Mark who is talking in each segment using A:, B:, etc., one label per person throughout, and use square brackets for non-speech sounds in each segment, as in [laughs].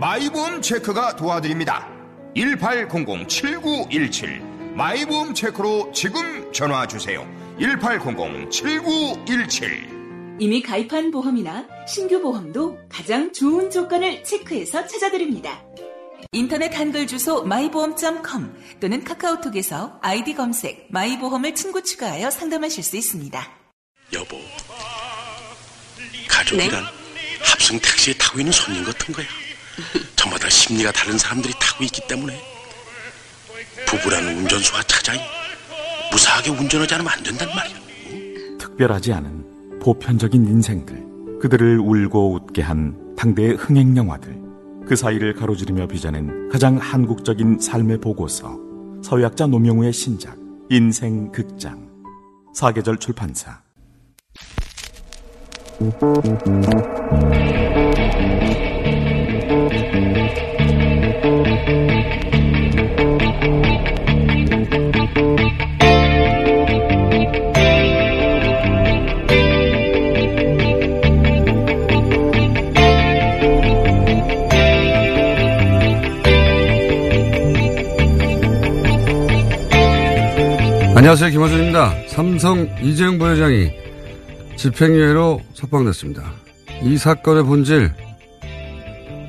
A: 마이보험 체크가 도와드립니다. 1800-7917 마이보험 체크로 지금 전화 주세요. 1800-7917
B: 이미 가입한 보험이나 신규 보험도 가장 좋은 조건을 체크해서 찾아드립니다. 인터넷 한글 주소 마이보험.com 또는 카카오톡에서 아이디 검색 마이보험을 친구 추가하여 상담하실 수 있습니다.
C: 여보, 가족이란 합성 택시에 타고 있는 손님 같은 거야. 저마다 심리가 다른 사람들이 타고 있기 때문에 부부라는 운전수가 찾아이 무사하게 운전하지 않으면 안 된단 말이야.
D: 특별하지 않은 보편적인 인생들, 그들을 울고 웃게 한 당대의 흥행 영화들, 그 사이를 가로지르며 빚어낸 가장 한국적인 삶의 보고서, 서유학자 노명우의 신작 인생 극장, 사계절 출판사.
E: 안녕하세요. 김호준입니다. 삼성 이재용 부회장이 집행유예로 석방됐습니다. 이 사건의 본질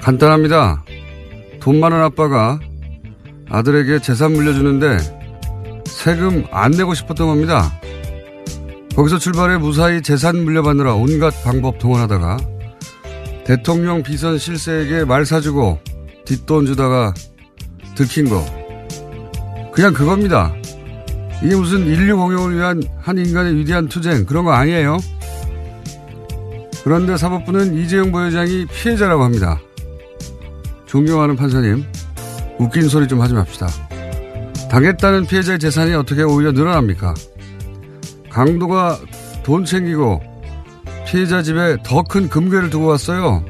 E: 간단합니다. 돈 많은 아빠가 아들에게 재산 물려주는데 세금 안 내고 싶었던 겁니다. 거기서 출발해 무사히 재산 물려받느라 온갖 방법 동원하다가 대통령 비선 실세에게 말 사주고 뒷돈 주다가 들킨 거. 그냥 그겁니다. 이게 무슨 인류 공용을 위한 한 인간의 위대한 투쟁 그런 거 아니에요. 그런데 사법부는 이재용 부회장이 피해자라고 합니다. 존경하는 판사님, 웃긴 소리 좀 하지 맙시다. 당했다는 피해자의 재산이 어떻게 오히려 늘어납니까? 강도가 돈 챙기고 피해자 집에 더 큰 금괴를 두고 왔어요.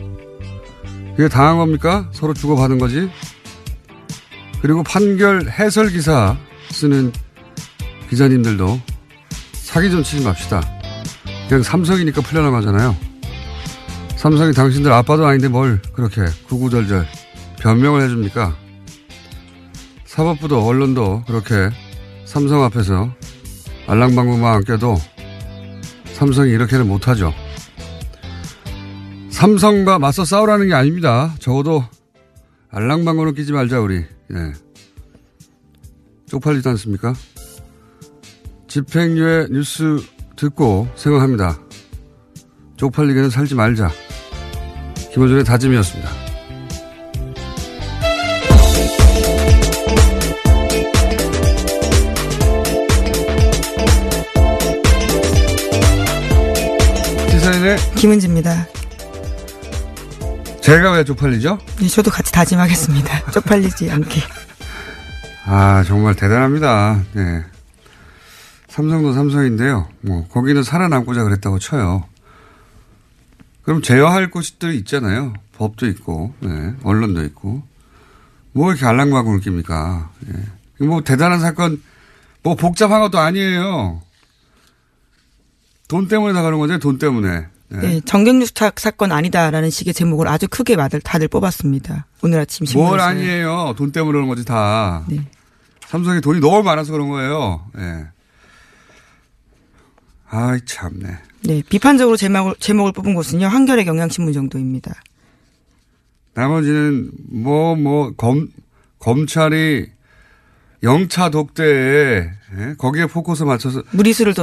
E: 그게 당한 겁니까? 서로 주고받은 거지? 그리고 판결 해설 기사 쓰는 기자님들도 사기 좀 치지 맙시다. 그냥 삼성이니까 풀려나가잖아요. 삼성이 당신들 아빠도 아닌데 뭘 그렇게 구구절절 변명을 해줍니까? 사법부도 언론도 그렇게 삼성 앞에서 알랑방구만 안 껴도 삼성이 이렇게는 못하죠. 삼성과 맞서 싸우라는 게 아닙니다. 적어도 알랑방구는 끼지 말자 우리. 예. 쪽팔리지 않습니까? 집행유예 뉴스 듣고 생각합니다. 쪽팔리게는 살지 말자. 김호준의 다짐이었습니다. 시사인의
F: 김은지입니다.
E: 제가 왜 쪽팔리죠?
F: 네, 저도 같이 다짐하겠습니다. [laughs] 쪽팔리지 않게.
E: 아, 정말 대단합니다. 네. 삼성도 삼성인데요. 뭐, 거기는 살아남고자 그랬다고 쳐요. 그럼 제어할 곳들이 있잖아요. 법도 있고, 네. 언론도 있고. 뭐 이렇게 알랑방구를 낍니까? 예. 뭐 대단한 사건 뭐 복잡한 것도 아니에요. 돈 때문에 나가는 거죠, 돈 때문에. 네.
F: 네, 정경유착 사건 아니다라는 식의 제목을 아주 크게 다들, 다들 뽑았습니다. 오늘 아침 신문에서.
E: 뭘 아니에요. 돈 때문에 그런 거지 다.
F: 네.
E: 삼성이 돈이 너무 많아서 그런 거예요. 예. 아이 참네.
F: 네, 비판적으로 제목을, 제목을 뽑은 곳은요, 한겨레 경향신문 정도입니다.
E: 나머지는 뭐 뭐 검 검찰이 영차 독대에 예? 거기에 포커스 맞춰서
F: 무리수를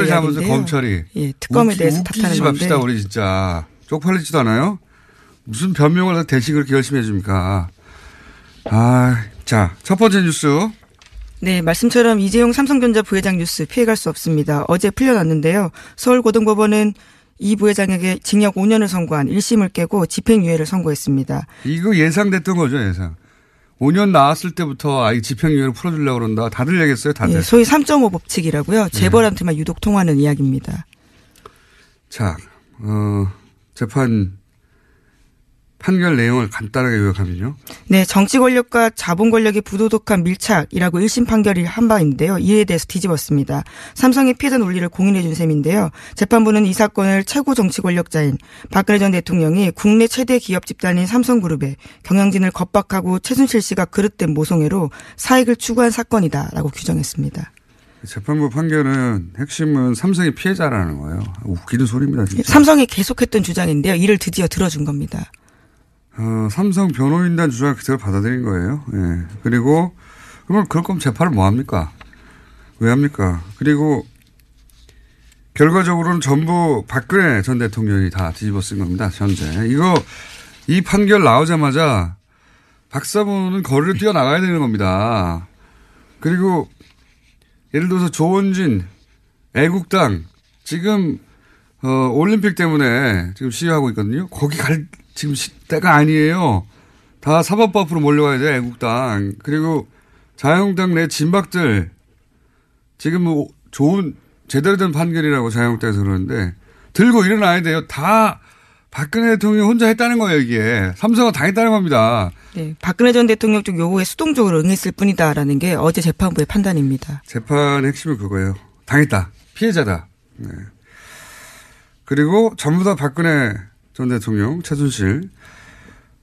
F: 식의
E: 잘못해서
F: 이야기인데요.
E: 검찰이
F: 예, 특검에
E: 웃기-
F: 대해서 탓하는
E: 맙시다
F: 건데.
E: 우리 진짜 쪽팔리지도 않아요? 무슨 변명을 다 대신 그렇게 열심히 해줍니까? 아, 자, 첫 번째 뉴스.
F: 네, 말씀처럼 이재용 삼성전자 부회장 뉴스 피해갈 수 없습니다. 어제 풀려났는데요. 서울고등법원은 이 부회장에게 징역 5년을 선고한 1심을 깨고 집행유예를 선고했습니다.
E: 이거 예상됐던 거죠, 예상. 5년 나왔을 때부터 아이 집행유예를 풀어주려고 그런다. 다들 얘기했어요, 다들.
F: 예, 소위 3.5 법칙이라고요.
E: 네.
F: 재벌한테만 유독 통하는 이야기입니다.
E: 자, 어, 재판 판결 내용을 간단하게 요약하면요.
F: 네, 정치 권력과 자본 권력의 부도덕한 밀착이라고 1심 판결이 한 바인데요. 이에 대해서 뒤집었습니다. 삼성의 피해자 논리를 공인해 준 셈인데요. 재판부는 이 사건을 최고 정치 권력자인 박근혜 전 대통령이 국내 최대 기업 집단인 삼성그룹에 경영진을 겁박하고 최순실 씨가 그릇된 모성애로 사익을 추구한 사건이다라고 규정했습니다.
E: 재판부 판결은 핵심은 삼성이 피해자라는 거예요. 웃기는 소리입니다, 진짜.
F: 삼성이 계속했던 주장인데요. 이를 드디어 들어준 겁니다.
E: 어, 삼성 변호인단 주장을 그대로 받아들인 거예요. 예. 그리고, 그러면 그럴 거면 재판을 뭐 합니까? 왜 합니까? 그리고, 결과적으로는 전부 박근혜 전 대통령이 다 뒤집어 쓴 겁니다, 현재. 이거, 이 판결 나오자마자 박사부는 거리를 뛰어나가야 되는 겁니다. 그리고, 예를 들어서 조원진, 애국당, 지금, 어, 올림픽 때문에 지금 시위하고 있거든요. 거기 갈, 지금 시- 때가 아니에요. 다 사법부 앞으로 몰려가야 돼, 애국당. 그리고 자유한국당 내 진박들, 지금 뭐 좋은, 제대로 된 판결이라고 자유한국당에서 그러는데, 들고 일어나야 돼요. 다 박근혜 대통령이 혼자 했다는 거예요, 이게. 삼성은 당했다는 겁니다.
F: 네, 박근혜 전 대통령 쪽 요구에 수동적으로 응했을 뿐이다라는 게 어제 재판부의 판단입니다.
E: 재판의 핵심은 그거예요. 당했다. 피해자다. 네. 그리고 전부 다 박근혜 전 대통령, 최순실,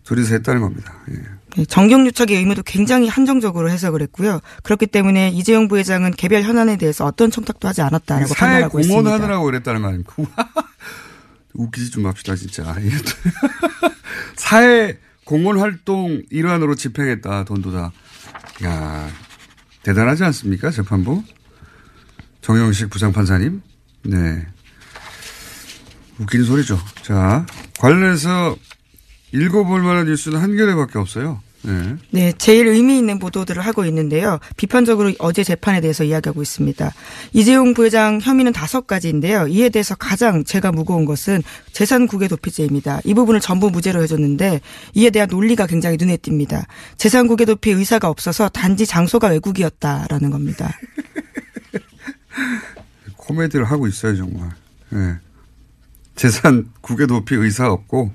E: 둘이서 했다는 겁니다. 예.
F: 네, 정경유착의 의무도 굉장히 한정적으로 해석을 했고요. 그렇기 때문에 이재용 부회장은 개별 현안에 대해서 어떤 청탁도 하지 않았다라고
E: 사회
F: 판단하고 있습니다.
E: 공헌하느라고 그랬다는 거 아닙니까? [laughs] 웃기지 좀 맙시다, 진짜. [laughs] 사회 공헌 활동 일환으로 집행했다, 돈도 다. 야 대단하지 않습니까, 재판부? 정영식 부장판사님? 네. 웃기는 소리죠. 자, 관련해서 읽어볼 만한 뉴스는 한겨레밖에 없어요. 네.
F: 네, 제일 의미 있는 보도들을 하고 있는데요. 비판적으로 어제 재판에 대해서 이야기하고 있습니다. 이재용 부회장 혐의는 다섯 가지인데요. 이에 대해서 가장 제가 무거운 것은 재산 국외 도피죄입니다. 이 부분을 전부 무죄로 해줬는데 이에 대한 논리가 굉장히 눈에 띕니다. 재산 국외 도피 의사가 없어서 단지 장소가 외국이었다라는 겁니다. [laughs]
E: 코미디를 하고 있어요, 정말. 예. 재산 국외 도피 의사 없고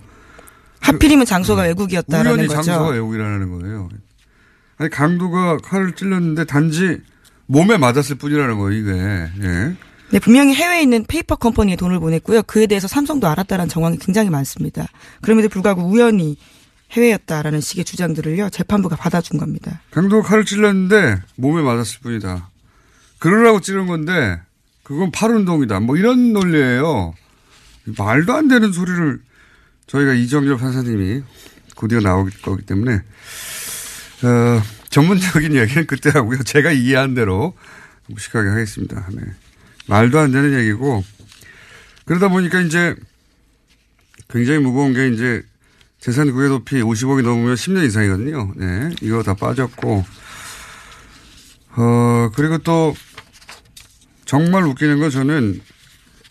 F: 하필이면 장소가 외국이었다라는
E: 우연히
F: 거죠.
E: 장소가 외국이라는 거예요. 아니 강도가 칼을 찔렀는데 단지 몸에 맞았을 뿐이라는 거예요, 이게. 예.
F: 네, 분명히 해외에 있는 페이퍼 컴퍼니에 돈을 보냈고요. 그에 대해서 삼성도 알았다는 정황이 굉장히 많습니다. 그럼에도 불구하고 우연히 해외였다라는 식의 주장들을요. 재판부가 받아준 겁니다.
E: 강도가 칼을 찔렀는데 몸에 맞았을 뿐이다. 그러라고 찌른 건데 그건 팔 운동이다. 뭐 이런 논리예요. 말도 안 되는 소리를 저희가 이정열 판사님이 곧이어 나올 거기 때문에 어, 전문적인 얘기는 그때 하고요. 제가 이해한 대로 무식하게 하겠습니다. 네. 말도 안 되는 얘기고 그러다 보니까 이제 굉장히 무거운 게 이제 재산 구개 높이 50억이 넘으면 10년 이상이거든요. 네. 이거 다 빠졌고 어 그리고 또 정말 웃기는 건 저는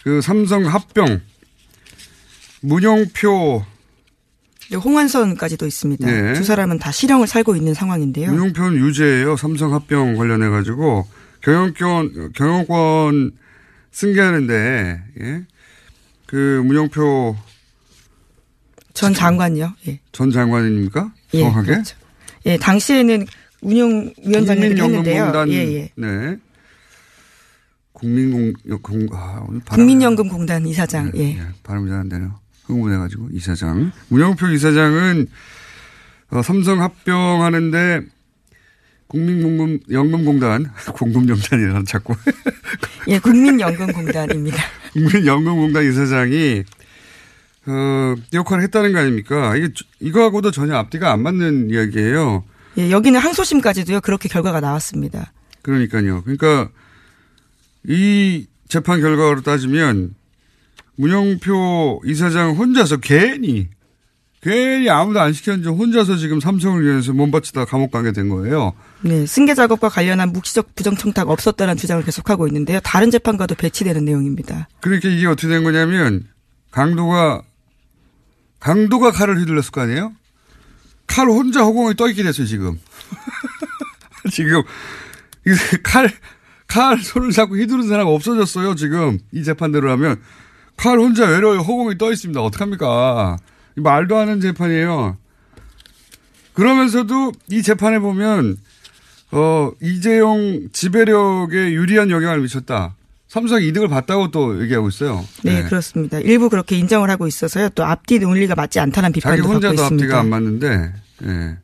E: 그 삼성 합병 문용표
F: 네, 홍완선까지도 있습니다.
E: 네.
F: 두 사람은 다 실형을 살고 있는 상황인데요.
E: 문용표는 유죄예요. 삼성 합병 관련해 가지고 경영권 경영권 승계하는데 예? 그 문용표
F: 전 장관요. 예.
E: 전 장관입니까?
F: 예,
E: 정확하게?
F: 그렇죠. 예, 당시에는 운영 위원장을 했는데요.
E: 국민연금공단
F: 예, 예.
E: 네. 국민공, 공, 아, 오늘 발음-
F: 국민연금공단 이사장. 예.
E: 예, 발음이 잘 안 되네요. 흥분해가지고 이사장. 문영표 이사장은 어, 삼성 합병하는데 국민연금공단, [laughs] 공금연단이라는 자꾸
F: 예, 국민연금공단입니다. [laughs]
E: 국민연금공단 이사장이 어, 역할을 했다는 거 아닙니까? 이게 주- 이거하고도 전혀 앞뒤가 안 맞는 이야기예요.
F: 예, 여기는 항소심까지도요. 그렇게 결과가 나왔습니다.
E: 그러니까요. 그러니까 이 재판 결과로 따지면 문영표 이사장 혼자서 괜히 괜히 아무도 안 시켰는지 혼자서 지금 삼성을 위해서 몸바치다 감옥 가게 된 거예요.
F: 네, 승계 작업과 관련한 묵시적 부정청탁 없었다는 주장을 계속하고 있는데요. 다른 재판과도 배치되는 내용입니다.
E: 그러니까 이게 어떻게 된 거냐면 강도가 강도가 칼을 휘둘렀을 거 아니에요? 칼 혼자 허공에 떠 있게 됐어요 지금. [laughs] 지금 이게 칼, 칼 손을 잡고 휘두른 사람 없어졌어요 지금 이 재판대로 하면 칼 혼자 외로이 허공에 떠 있습니다. 어떡합니까? 이 말도 안 하는 재판이에요. 그러면서도 이 재판에 보면 어 이재용 지배력에 유리한 영향을 미쳤다. 삼성이 이득을 봤다고 또 얘기하고 있어요.
F: 네, 그렇습니다. 일부 그렇게 인정을 하고 있어서요. 또 앞뒤 논리가 맞지 않다는
E: 자기
F: 비판도 받고
E: 혼자도
F: 있습니다.
E: 앞뒤가 안 맞는데, 예.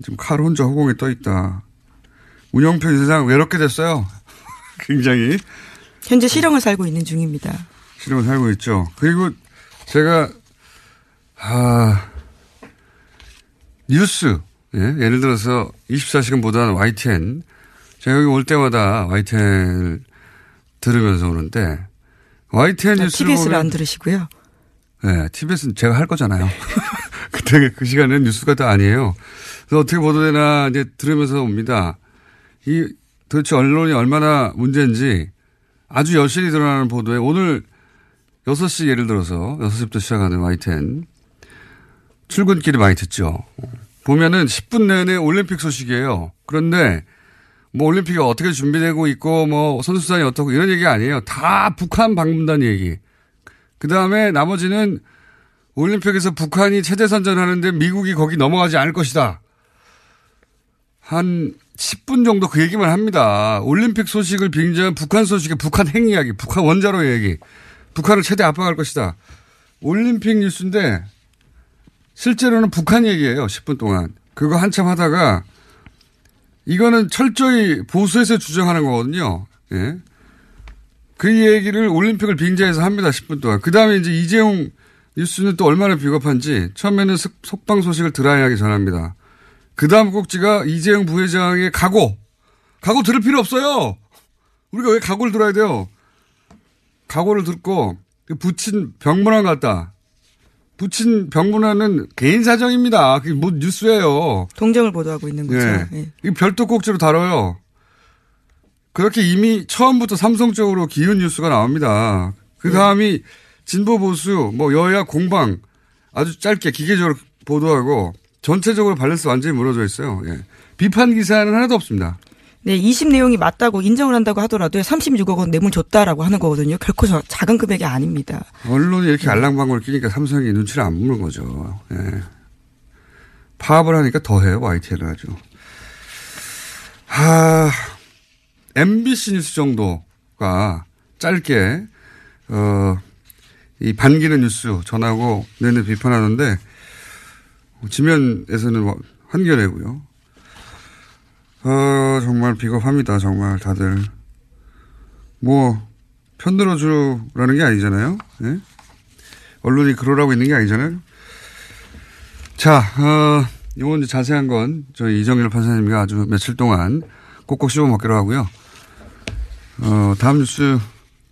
E: 지금 칼 혼자 허공에 떠 있다. 운영표 이사장 외롭게 됐어요. [laughs] 굉장히
F: 현재 실형을 살고 있는 중입니다.
E: 실험을 살고 있죠. 그리고 제가, 아, 뉴스, 예? 예를 들어서 24시간 보다는 YTN, 제가 여기 올 때마다 YTN을 들으면서 오는데, YTN 뉴스를
F: TBS를 안 들으시고요.
E: 네, TBS는 제가 할 거잖아요. [laughs] 그때 그 시간에는 뉴스가 또 아니에요. 그래서 어떻게 보도되나 이제 들으면서 옵니다. 이 도대체 언론이 얼마나 문제인지 아주 여실히 드러나는 보도에 오늘 6시 예를 들어서 6시부터 시작하는 YTN 출근길이 많이 듣죠. 보면은 10분 내내 올림픽 소식이에요. 그런데 뭐 올림픽이 어떻게 준비되고 있고 뭐 선수단이 어떻고 이런 얘기 아니에요. 다 북한 방문단 얘기. 그 다음에 나머지는 올림픽에서 북한이 체제 선전하는데 미국이 거기 넘어가지 않을 것이다. 한 10분 정도 그 얘기만 합니다. 올림픽 소식을 빙자한 북한 소식의 북한 핵 이야기, 북한 원자로 얘기, 북한을 최대 압박할 것이다. 올림픽 뉴스인데 실제로는 북한 얘기예요. 10분 동안. 그거 한참 하다가 이거는 철저히 보수에서 주장하는 거거든요. 예. 그 얘기를 올림픽을 빙자해서 합니다. 10분 동안. 그 다음에 이제 이재용 뉴스는 또 얼마나 비겁한지 처음에는 속- 속방 소식을 드라이하게 전합니다. 그 다음 꼭지가 이재용 부회장의 각오. 각오 들을 필요 없어요. 우리가 왜 각오를 들어야 돼요? 각오를 듣고 그 붙인 병문안 같다. 붙인 병문안은 개인 사정입니다. 그게 뭐 뉴스예요.
F: 동정을 보도하고 있는 거죠.
E: 예.
F: 예.
E: 이 별도 꼭지로 다뤄요. 그렇게 이미 처음부터 삼성 쪽으로 기운 뉴스가 나옵니다. 그 다음이 진보 보수, 뭐 여야 공방 아주 짧게 기계적으로 보도하고 전체적으로 밸런스 완전히 무너져 있어요. 예. 비판 기사는 하나도 없습니다.
F: 네, 20 내용이 맞다고 인정을 한다고 하더라도 36억 원 뇌물 줬다라고 하는 거거든요. 결코 저- 작은 금액이 아닙니다.
E: 언론이 이렇게 알랑방구를 끼니까 삼성이 눈치를 안 보는 거죠. 예. 파업을 하니까 더 해요, YTN을 아주. 하, MBC 뉴스 정도가 짧게, 어, 이 반기는 뉴스 전하고 내내 비판하는데, 지면에서는 뭐 한겨레고요. 어, 정말 비겁합니다, 정말 다들. 뭐, 편들어 주라는 게 아니잖아요. 예? 언론이 그러라고 있는 게 아니잖아요. 자, 어, 이건 자세한 건 저희 이정일 판사님과 아주 며칠 동안 꼭꼭 씹어 먹기로 하고요. 어, 다음 뉴스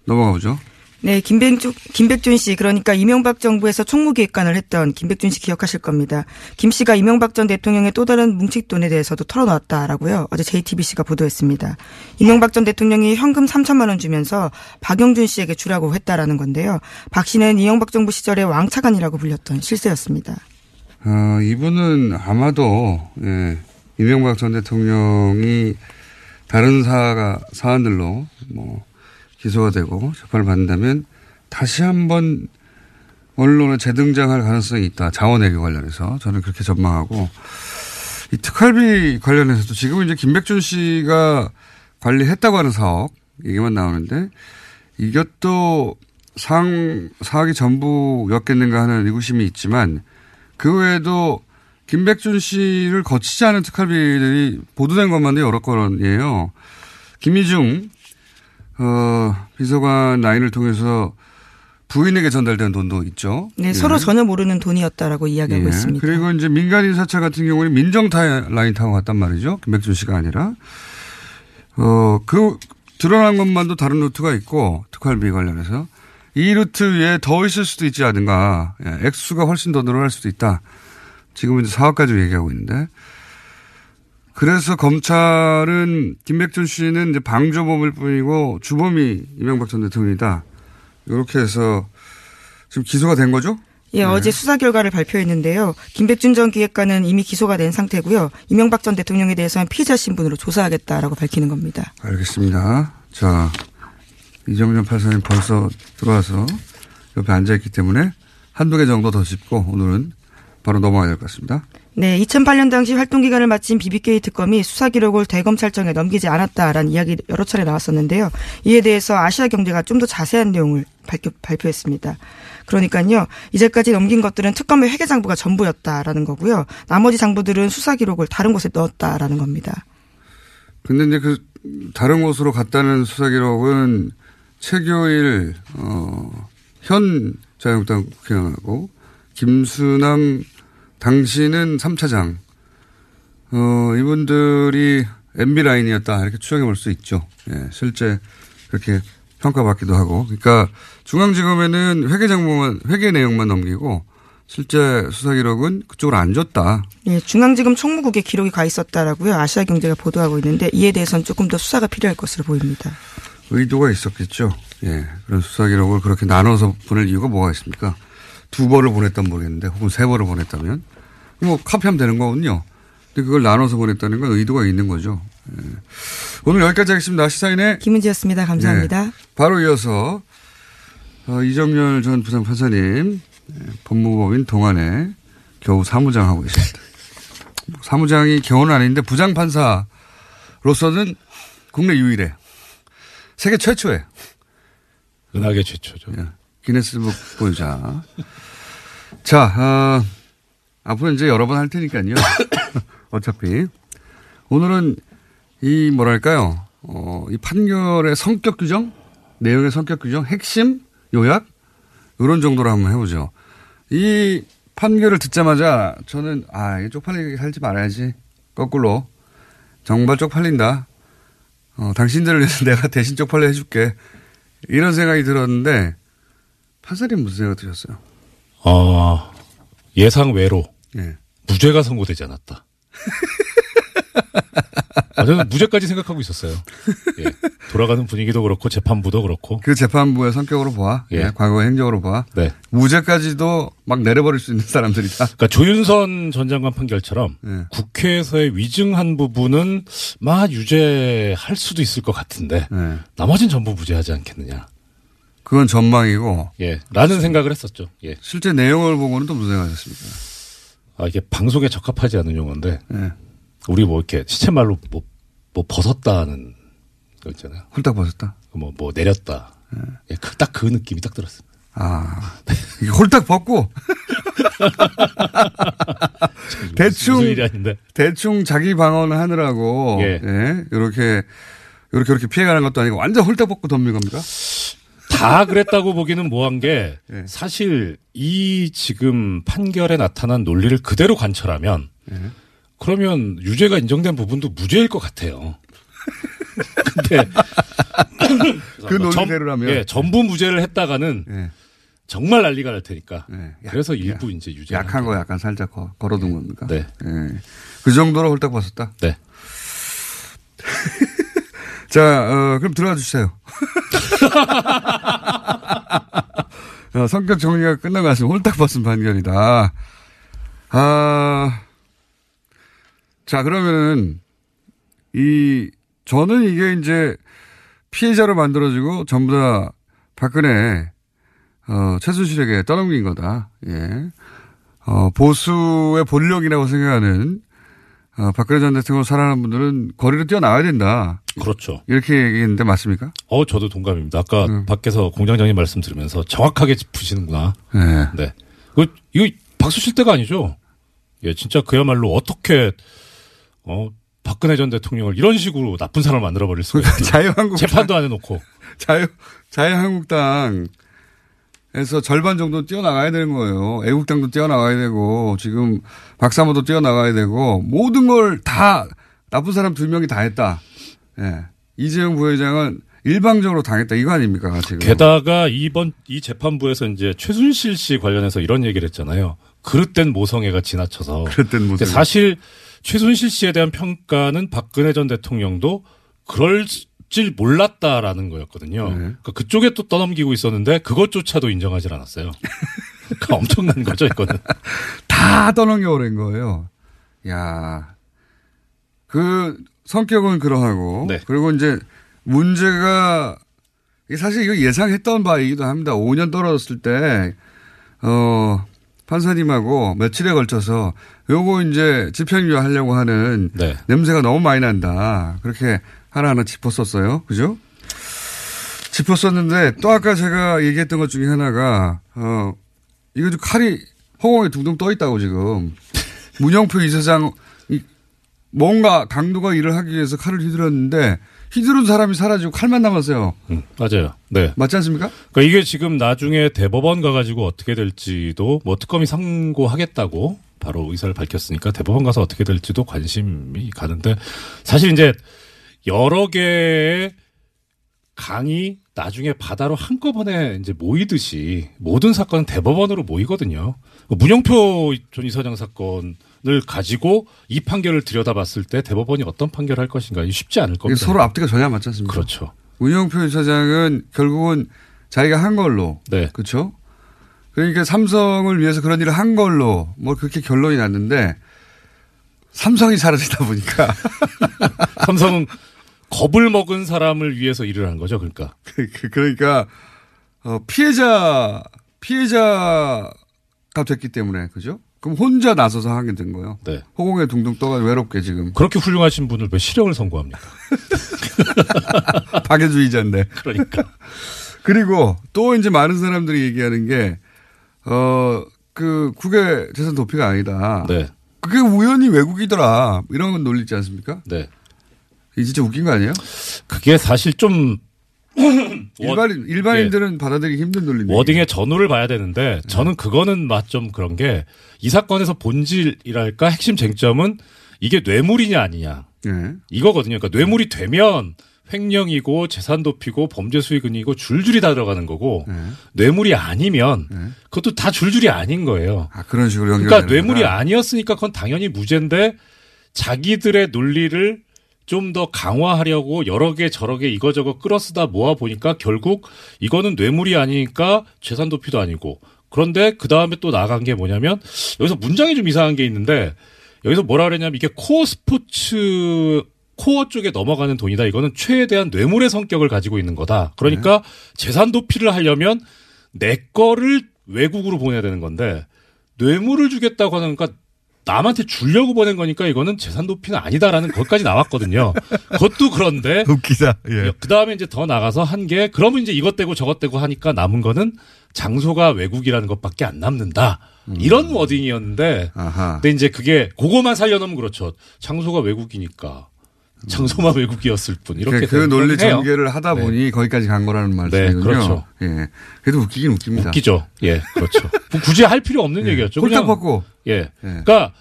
E: 넘어가 보죠.
F: 네, 김백준, 김백준 씨, 그러니까 이명박 정부에서 총무기획관을 했던 김백준 씨 기억하실 겁니다. 김 씨가 이명박 전 대통령의 또 다른 뭉칫돈에 대해서도 털어놨다라고요. 어제 JTBC가 보도했습니다. 이명박 전 대통령이 현금 3천만 원 주면서 박영준 씨에게 주라고 했다라는 건데요. 박 씨는 이명박 정부 시절에 왕차관이라고 불렸던 실세였습니다.
E: 어, 이분은 아마도, 예, 이명박 전 대통령이 다른 사가, 사안들로 뭐, 기소가 되고 재판을 받는다면 다시 한번 언론에 재등장할 가능성이 있다. 자원외교 관련해서. 저는 그렇게 전망하고 이 특활비 관련해서도 지금 이제 김백준 씨가 관리했다고 하는 사업, 얘기만 나오는데 이것도 상, 사학이 전부였겠는가 하는 의구심이 있지만 그 외에도 김백준 씨를 거치지 않은 특활비들이 보도된 것만도 여러 건이에요. 김희중, 어, 비서관 라인을 통해서 부인에게 전달된 돈도 있죠.
F: 네,
E: 예.
F: 서로 전혀 모르는 돈이었다라고 이야기하고
E: 예.
F: 있습니다.
E: 그리고 이제 민간 인 사차 같은 경우는 민정타 라인 타고 갔단 말이죠. 김백준 씨가 아니라. 어, 그 드러난 것만도 다른 루트가 있고 특활비 관련해서 이 루트 위에 더 있을 수도 있지 않은가. 예, 액수가 훨씬 더 늘어날 수도 있다. 지금 이제 4억까지 얘기하고 있는데. 그래서 검찰은 김백준 씨는 이제 방조범일 뿐이고 주범이 이명박 전 대통령이다. 이렇게 해서 지금 기소가 된 거죠?
F: 예, 어제 수사 결과를 발표했는데요. 김백준 전 기획관은 이미 기소가 된 상태고요. 이명박 전 대통령에 대해서는 피의자 신분으로 조사하겠다라고 밝히는 겁니다.
E: 알겠습니다. 자, 이정전 판사님 벌써 들어와서 옆에 앉아있기 때문에 한두 개 정도 더 짚고 오늘은 바로 넘어가야 될 것 같습니다.
F: 네, 2008년 당시 활동 기간을 마친 BBK 특검이 수사 기록을 대검찰청에 넘기지 않았다라는 이야기 여러 차례 나왔었는데요. 이에 대해서 아시아 경제가 좀 더 자세한 내용을 발표, 발표했습니다. 그러니까요, 이제까지 넘긴 것들은 특검의 회계 장부가 전부였다라는 거고요. 나머지 장부들은 수사 기록을 다른 곳에 넣었다라는 겁니다.
E: 근데 이제 그 다른 곳으로 갔다는 수사 기록은 최교일 어, 현 자유한국당 국회의원하고 김수남 당시는 3차장 어, 이분들이 MB 라인이었다 이렇게 추정해 볼 수 있죠. 예, 실제 그렇게 평가받기도 하고. 그러니까 중앙지검에는 회계 장부만 회계 내용만 넘기고 실제 수사 기록은 그쪽으로 안 줬다.
F: 예, 중앙지검 총무국에 기록이 가 있었다라고요. 아시아 경제가 보도하고 있는데 이에 대해서는 조금 더 수사가 필요할 것으로 보입니다.
E: 의도가 있었겠죠. 예. 그런 수사 기록을 그렇게 나눠서 보낼 이유가 뭐가 있습니까? 두 번을 보냈다면 모르겠는데 혹은 세 번을 보냈다면 뭐 카피하면 되는 거군요. 근데 그걸 나눠서 보냈다는 건 의도가 있는 거죠. 예. 오늘 여기까지 하겠습니다. 시사인의
F: 김은지였습니다. 감사합니다.
E: 네. 바로 이어서 어, 이정열 전 부장 판사님 예, 법무법인 동안에 겨우 사무장 하고 계십니다. 사무장이 겨우는 아닌데 부장 판사로서는 국내 유일해. 세계 최초에.
G: 은하계 최초죠.
E: 예. 기네스북 보유자. 자, 어, 앞으로 이제 여러 번 할 테니까요. [coughs] 어차피. 오늘은 이 뭐랄까요. 어, 이 판결의 성격 규정, 내용의 성격 규정, 핵심, 요약, 이런 정도로 한번 해보죠. 이 판결을 듣자마자 저는, 아, 이게 쪽팔리게 살지 말아야지. 거꾸로. 정말 쪽팔린다. 어, 당신들을 위해서 [laughs] 내가 대신 쪽팔려 해줄게. 이런 생각이 들었는데, 판사님 무슨 생각 드셨어요?
G: 어, 예상 외로
E: 예.
G: 무죄가 선고되지 않았다. 아, 저는 무죄까지 생각하고 있었어요. 예. 돌아가는 분위기도 그렇고 재판부도 그렇고.
E: 그 재판부의 성격으로 봐.
G: 예.
E: 예. 과거의 행적으로 봐.
G: 네.
E: 무죄까지도 막 내려버릴 수 있는 사람들이다.
G: 그러니까 조윤선 전 장관 판결처럼
E: 예.
G: 국회에서의 위증한 부분은 막 유죄할 수도 있을 것 같은데
E: 예.
G: 나머진 전부 무죄하지 않겠느냐.
E: 그건 전망이고.
G: 예. 라는 생각을 했었죠. 예.
E: 실제 내용을 보고는 또 무슨 생각하셨습니까?
G: 아, 이게 방송에 적합하지 않은 용어인데
E: 예.
G: 우리 뭐 이렇게 시체말로 뭐, 뭐 벗었다는 거 있잖아요.
E: 홀딱 벗었다.
G: 뭐, 뭐 내렸다. 예, 딱그 느낌이 딱 들었습니다.
E: 아. 이게 홀딱 벗고. [laughs] 대충. 대충 자기 방어를 하느라고.
G: 예.
E: 예. 이렇게, 이렇게, 이렇게 피해가는 것도 아니고 완전 홀딱 벗고 덤빈 겁니까?
G: 다 그랬다고 보기는 뭐한 게
E: 예.
G: 사실 이 지금 판결에 나타난 논리를 그대로 관철하면
E: 예.
G: 그러면 유죄가 인정된 부분도 무죄일 것 같아요. [laughs] 근데
E: 그 논리대로라면.
G: 예, 전부 무죄를 했다가는
E: 예.
G: 정말 난리가 날 테니까.
E: 예.
G: 그래서 일부 이제 유죄.
E: 약한 거 약간 살짝 거- 걸어둔 겁니까?
G: 네.
E: 예. 그 정도로 홀딱 벗었다?
G: 네. [laughs]
E: 자, 어, 그럼 들어가 주세요. [laughs] 어, 성격 정리가 끝나고 났으면 홀딱 벗은 판결이다. 아, 자, 그러면은, 이, 저는 이게 이제 피해자로 만들어지고 전부 다 박근혜, 어, 최순실에게 떠넘긴 거다. 예. 어, 보수의 본력이라고 생각하는, 어, 박근혜 전 대통령 사랑하는 분들은 거리로 뛰어나와야 된다.
G: 그렇죠.
E: 이렇게 얘기했는데 맞습니까?
G: 어, 저도 동감입니다. 아까
E: 음.
G: 밖에서 공장장님 말씀 들으면서 정확하게 짚으시는구나.
E: 네.
G: 네. 이거, 이거 박수 칠 때가 아니죠. 예, 진짜 그야말로 어떻게, 어, 박근혜 전 대통령을 이런 식으로 나쁜 사람을 만들어버릴 수가 있어요. [laughs]
E: 자유한국당.
G: 재판도 안 해놓고.
E: 자유, 자유한국당 에서 절반 정도 뛰어나가야 되는 거예요. 애국당도 뛰어나가야 되고, 지금 박사모도 뛰어나가야 되고, 모든 걸 다, 나쁜 사람 두 명이 다 했다. 예. 이재용 부회장은 일방적으로 당했다. 이거 아닙니까, 지금.
G: 게다가 이번 이 재판부에서 이제 최순실 씨 관련해서 이런 얘기를 했잖아요. 그릇된 모성애가 지나쳐서.
E: 그릇된 모성애.
G: 근데 사실 최순실 씨에 대한 평가는 박근혜 전 대통령도 그럴 줄 몰랐다라는 거였거든요.
E: 네.
G: 그러니까 그쪽에 또 떠넘기고 있었는데 그것조차도 인정하지 않았어요. 그러니까 [laughs] 엄청난 거죠, 이거는.
E: 다 떠넘겨버린 거예요. 야 그 성격은 그러하고.
G: 네.
E: 그리고 이제 문제가, 사실 이거 예상했던 바이기도 합니다. 5년 떨어졌을 때, 어, 판사님하고 며칠에 걸쳐서 요거 이제 집행유예 하려고 하는
G: 네.
E: 냄새가 너무 많이 난다. 그렇게 하나하나 짚었었어요. 그죠? 짚었었는데 또 아까 제가 얘기했던 것 중에 하나가, 어, 이거 좀 칼이 허공에 둥둥 떠 있다고 지금. 문영표 이사장, 이 뭔가 강도가 일을 하기 위해서 칼을 휘둘렀는데 휘두른 사람이 사라지고 칼만 남았어요.
G: 음, 맞아요. 네.
E: 맞지 않습니까?
G: 그러니까 이게 지금 나중에 대법원 가가지고 어떻게 될지도 뭐 특검이 상고하겠다고 바로 의사를 밝혔으니까 대법원 가서 어떻게 될지도 관심이 가는데 사실 이제 여러 개의 강이 나중에 바다로 한꺼번에 이제 모이듯이 모든 사건은 대법원으로 모이거든요. 문영표 전 이사장 사건을 가지고 이 판결을 들여다봤을 때 대법원이 어떤 판결을 할 것인가 쉽지 않을 겁니다.
E: 서로 앞뒤가 전혀 안 맞지 않습니까?
G: 그렇죠.
E: 문영표 이사장은 결국은 자기가 한 걸로.
G: 네.
E: 그렇죠? 그러니까 삼성을 위해서 그런 일을 한 걸로 뭐 그렇게 결론이 났는데 삼성이 사라지다 보니까 [laughs]
G: 삼성은 겁을 먹은 사람을 위해서 일을 한 거죠. 그러니까.
E: 그- 그러니까 어, 피해자 피해자가 됐기 때문에 그죠? 그럼 혼자 나서서 하게 된 거예요.
G: 네.
E: 허공에 둥둥 떠가 외롭게 지금
G: 그렇게 훌륭하신 분을 왜 실형을 선고합니까? [laughs]
E: 파괴주의자인데.
G: 그러니까. [laughs]
E: 그리고 또 이제 많은 사람들이 얘기하는 게, 어, 그 국외 재산 도피가 아니다.
G: 네.
E: 그게 우연히 외국이더라. 이런 건 논리 있지 않습니까?
G: 네.
E: 이 진짜 웃긴 거 아니에요?
G: 그게 사실 좀 [laughs]
E: 일반인, 일반인들은 받아들이기 힘든 논리인데.
G: 워딩의 전후를 봐야 되는데 저는 그거는 맛 좀 그런 게 이 사건에서 본질이랄까 핵심 쟁점은 이게 뇌물이냐 아니냐
E: 네.
G: 이거거든요. 그러니까 뇌물이 되면 횡령이고 재산 도피고 범죄 수익은이고 줄줄이 다 들어가는 거고
E: 네.
G: 뇌물이 아니면 그것도 다 줄줄이 아닌 거예요.
E: 아, 그런 식으로 연결.
G: 그러니까 뇌물이 아니었으니까 그건 당연히 무죄인데 자기들의 논리를 좀 더 강화하려고 여러 개 저러 개 이거저거 끌어쓰다 모아 보니까 결국 이거는 뇌물이 아니니까 재산 도피도 아니고 그런데 그 다음에 또 나간 게 뭐냐면 여기서 문장이 좀 이상한 게 있는데 여기서 뭐라 그랬냐면 이게 코어 스포츠 코어 쪽에 넘어가는 돈이다. 이거는 최대한 뇌물의 성격을 가지고 있는 거다. 그러니까 재산 도피를 하려면 내 거를 외국으로 보내야 되는 건데 뇌물을 주겠다고 하니까 남한테 주려고 보낸 거니까 이거는 재산 도피는 아니다라는 것까지 나왔거든요. [laughs] 그것도 그런데
E: 웃기다. 예.
G: 그 다음에 이제 더 나가서 한 게 그러면 이제 이것 떼고 저것 떼고 하니까 남은 거는 장소가 외국이라는 것밖에 안 남는다. 이런 워딩이었는데
E: 음. 아하.
G: 근데 이제 그게 그거만 살려놓으면 그렇죠. 장소가 외국이니까 장소만 외국이었을 뿐 이렇게
E: 그, 그
G: 되는
E: 논리
G: 해요.
E: 전개를 하다
G: 네.
E: 보니 거기까지 간 거라는 말씀이군요.
G: 그렇죠.
E: 예. 그래도 웃기긴 웃깁니다.
G: 웃기죠. 예, 그렇죠. [laughs] 뭐 굳이 할 필요 없는
E: 예.
G: 얘기였죠.
E: 홀딱 벗고.
G: 예. 그러니까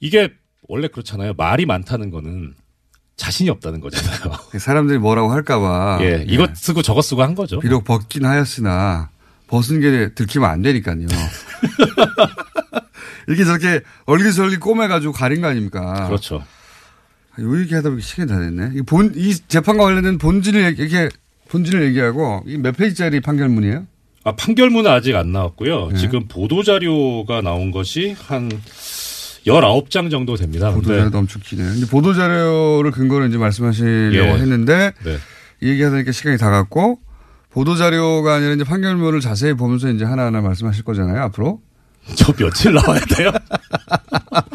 G: 이게 원래 그렇잖아요. 말이 많다는 거는 자신이 없다는 거잖아요. [laughs]
E: 사람들이 뭐라고 할까봐.
G: 예, 이것 쓰고 저것 쓰고 한 거죠.
E: 비록 벗긴 하였으나 벗은 게 들키면 안 되니까요. [laughs] 이렇게 저렇게 얼기설기 꼬매가지고 가린 거 아닙니까?
G: 그렇죠.
E: 요 얘기하다 보니 시간이 다 됐네. 이 본, 이 재판과 관련된 본질을 얘기- 이렇게 본질을 얘기하고 이 몇 페이지짜리 판결문이에요?
G: 아, 판결문은 아직 안 나왔고요.
E: 네.
G: 지금 보도자료가 나온 것이 한 19장 정도 됩니다.
E: 보도자료도 엄청 기네요. 이제 보도자료를 근거로 이제 말씀하시려고
G: 예.
E: 했는데
G: 네.
E: 이 얘기하다니까 시간이 다 갔고 보도자료가 아니라 이제 판결문을 자세히 보면서 이제 하나하나 말씀하실 거잖아요, 앞으로.
G: 저 며칠 나와야 돼요? [laughs]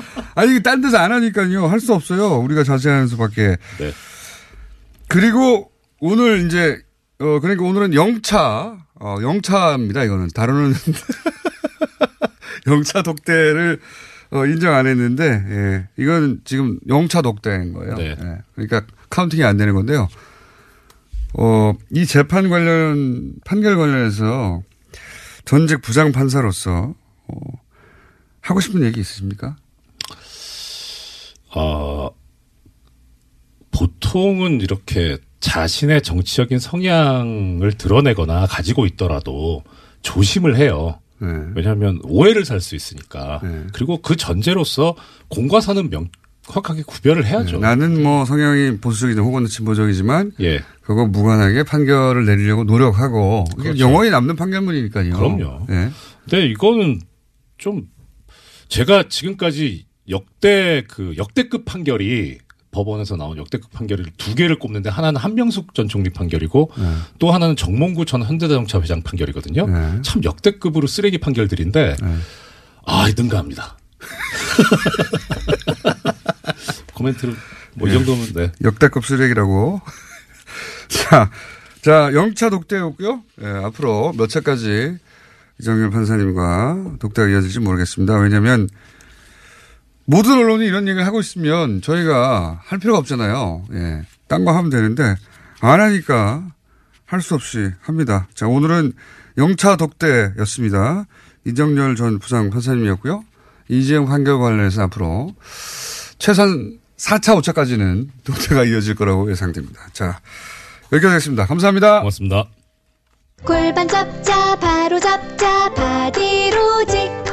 E: 아, 아니, 딴 데서 안 하니까요. 할 수 없어요. 우리가 자세한 수밖에.
G: 네.
E: 그리고 오늘 이제, 어, 그러니까 오늘은 영차, 어, 영차입니다. 이거는. 다루는 [laughs] 영차 독대를 어, 인정 안 했는데, 예. 이건 지금 영차 독대인 거예요.
G: 네.
E: 예. 그러니까 카운팅이 안 되는 건데요. 어, 이 재판 관련, 판결 관련해서 전직 부장 판사로서, 어, 하고 싶은 얘기 있으십니까?
G: 어, 보통은 이렇게 자신의 정치적인 성향을 드러내거나 가지고 있더라도 조심을 해요.
E: 네.
G: 왜냐하면 오해를 살 수 있으니까. 그리고 그 전제로서 공과 사는 명확하게 구별을 해야죠.
E: 네, 나는 뭐 성향이 보수적이든 혹은 진보적이지만,
G: 예.
E: 그거 무관하게 판결을 내리려고 노력하고,
G: 그렇죠.
E: 영원히 남는 판결문이니까요.
G: 그럼요.
E: 예.
G: 근데 이거는 좀 제가 지금까지 역대 그 역대급 판결이 법원에서 나온 역대급 판결을 두 개를 꼽는데 하나는 한명숙 전 총리 판결이고
E: 네.
G: 또 하나는 정몽구 전 현대자동차 회장 판결이거든요.
E: 네.
G: 참 역대급으로 쓰레기 판결들인데 아 능가합니다. [laughs] 코멘트를 뭐이
E: 네.
G: 정도면 네.
E: 역대급 쓰레기라고. [laughs] 자, 자, 영차 독대였고요. 예, 앞으로 몇 차까지 이정현 판사님과 독대가 이어질지 모르겠습니다. 왜냐면 모든 언론이 이런 얘기를 하고 있으면 저희가 할 필요가 없잖아요. 예. 딴 거 하면 되는데 안 하니까 할 수 없이 합니다. 자, 오늘은 영차 독대였습니다. 이정열 전 부장 판사님이었고요. 이재용 판결 관련해서 앞으로 최선 4차, 5차까지는 독대가 이어질 거라고 예상됩니다. 자, 여기까지 하겠습니다. 감사합니다.
G: 고맙습니다.
H: 골반 잡자 바로 잡자 바디로직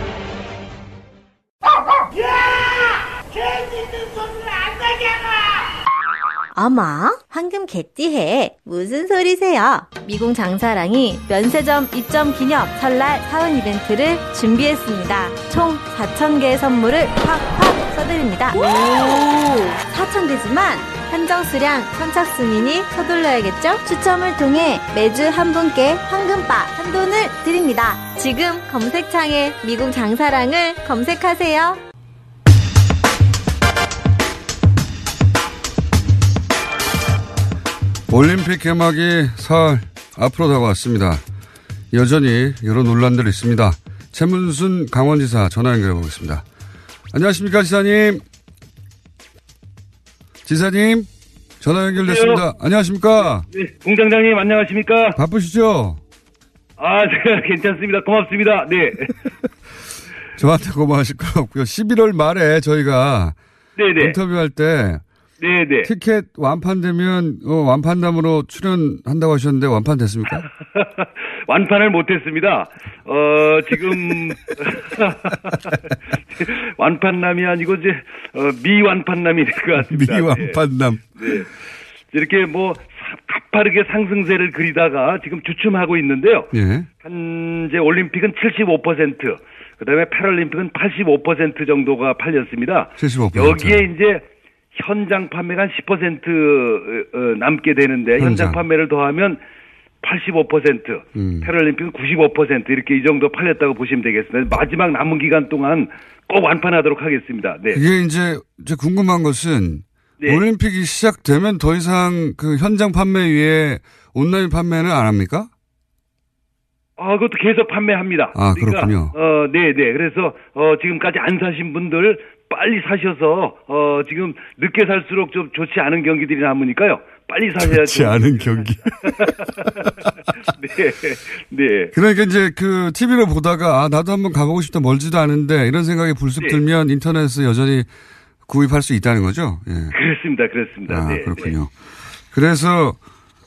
I: 어머, 황금 개띠해. 무슨 소리세요? 미궁 장사랑이 면세점 입점 기념 설날 사은 이벤트를 준비했습니다. 총 4,000개의 선물을 팍팍 써드립니다. 오! 4,000개지만 한정 수량 선착순이니 서둘러야겠죠? 추첨을 통해 매주 한 분께 황금바 한 돈을 드립니다. 지금 검색창에 미궁 장사랑을 검색하세요.
E: 올림픽 개막이 사흘 앞으로 다가왔습니다. 여전히 여러 논란들이 있습니다. 최문순 강원지사 전화 연결해 보겠습니다. 안녕하십니까, 지사님? 지사님? 전화 연결됐습니다. 안녕하십니까?
J: 네, 공장장님 안녕하십니까?
E: 바쁘시죠?
J: 아, 제가 [laughs] 괜찮습니다. 고맙습니다. 네. [laughs]
E: 저한테 고마우실 거 없고요. 11월 말에 저희가
J: 네네.
E: 인터뷰할 때
J: 네네.
E: 티켓 완판되면 어, 완판담으로 출연한다고 하셨는데 완판됐습니까? [laughs]
J: 완판을 못했습니다. 어, 지금, [laughs] 완판남이 아니고, 이제, 어, 미완판남이 될 것 같습니다.
E: 미완판남.
J: 네. 네. 이렇게 뭐, 사- 가파르게 상승세를 그리다가 지금 주춤하고 있는데요.
E: 예.
J: 현재 올림픽은 75%, 그 다음에 패럴림픽은 85% 정도가 팔렸습니다.
E: 75%.
J: 여기에 이제 현장 판매가 한10% 어, 어, 남게 되는데 현장,
E: 현장.
J: 판매를 더하면 85%,
E: 음.
J: 패럴림픽은 95% 이렇게 이 정도 팔렸다고 보시면 되겠습니다. 마지막 남은 기간 동안 꼭 완판하도록 하겠습니다. 네.
E: 이게 이제 제 궁금한 것은
J: 네.
E: 올림픽이 시작되면 더 이상 그 현장 판매 위에 온라인 판매는 안 합니까?
J: 아, 그것도 계속 판매합니다.
E: 아,
J: 그러니까,
E: 그렇군요.
J: 어, 네, 네. 그래서 어, 지금까지 안 사신 분들 빨리 사셔서 어, 지금 늦게 살수록 좀 좋지 않은 경기들이 남으니까요. 빨리 사셔야죠.
E: 좋지 않은 경기. [laughs]
J: 네, 네.
E: 그러니까 이제 그 TV를 보다가 아, 나도 한번 가보고 싶다 멀지도 않은데 이런 생각이 불쑥
J: 네.
E: 들면 인터넷에서 여전히 구입할 수 있다는 거죠. 예.
J: 그렇습니다, 그렇습니다.
E: 아,
J: 네,
E: 그렇군요. 그래서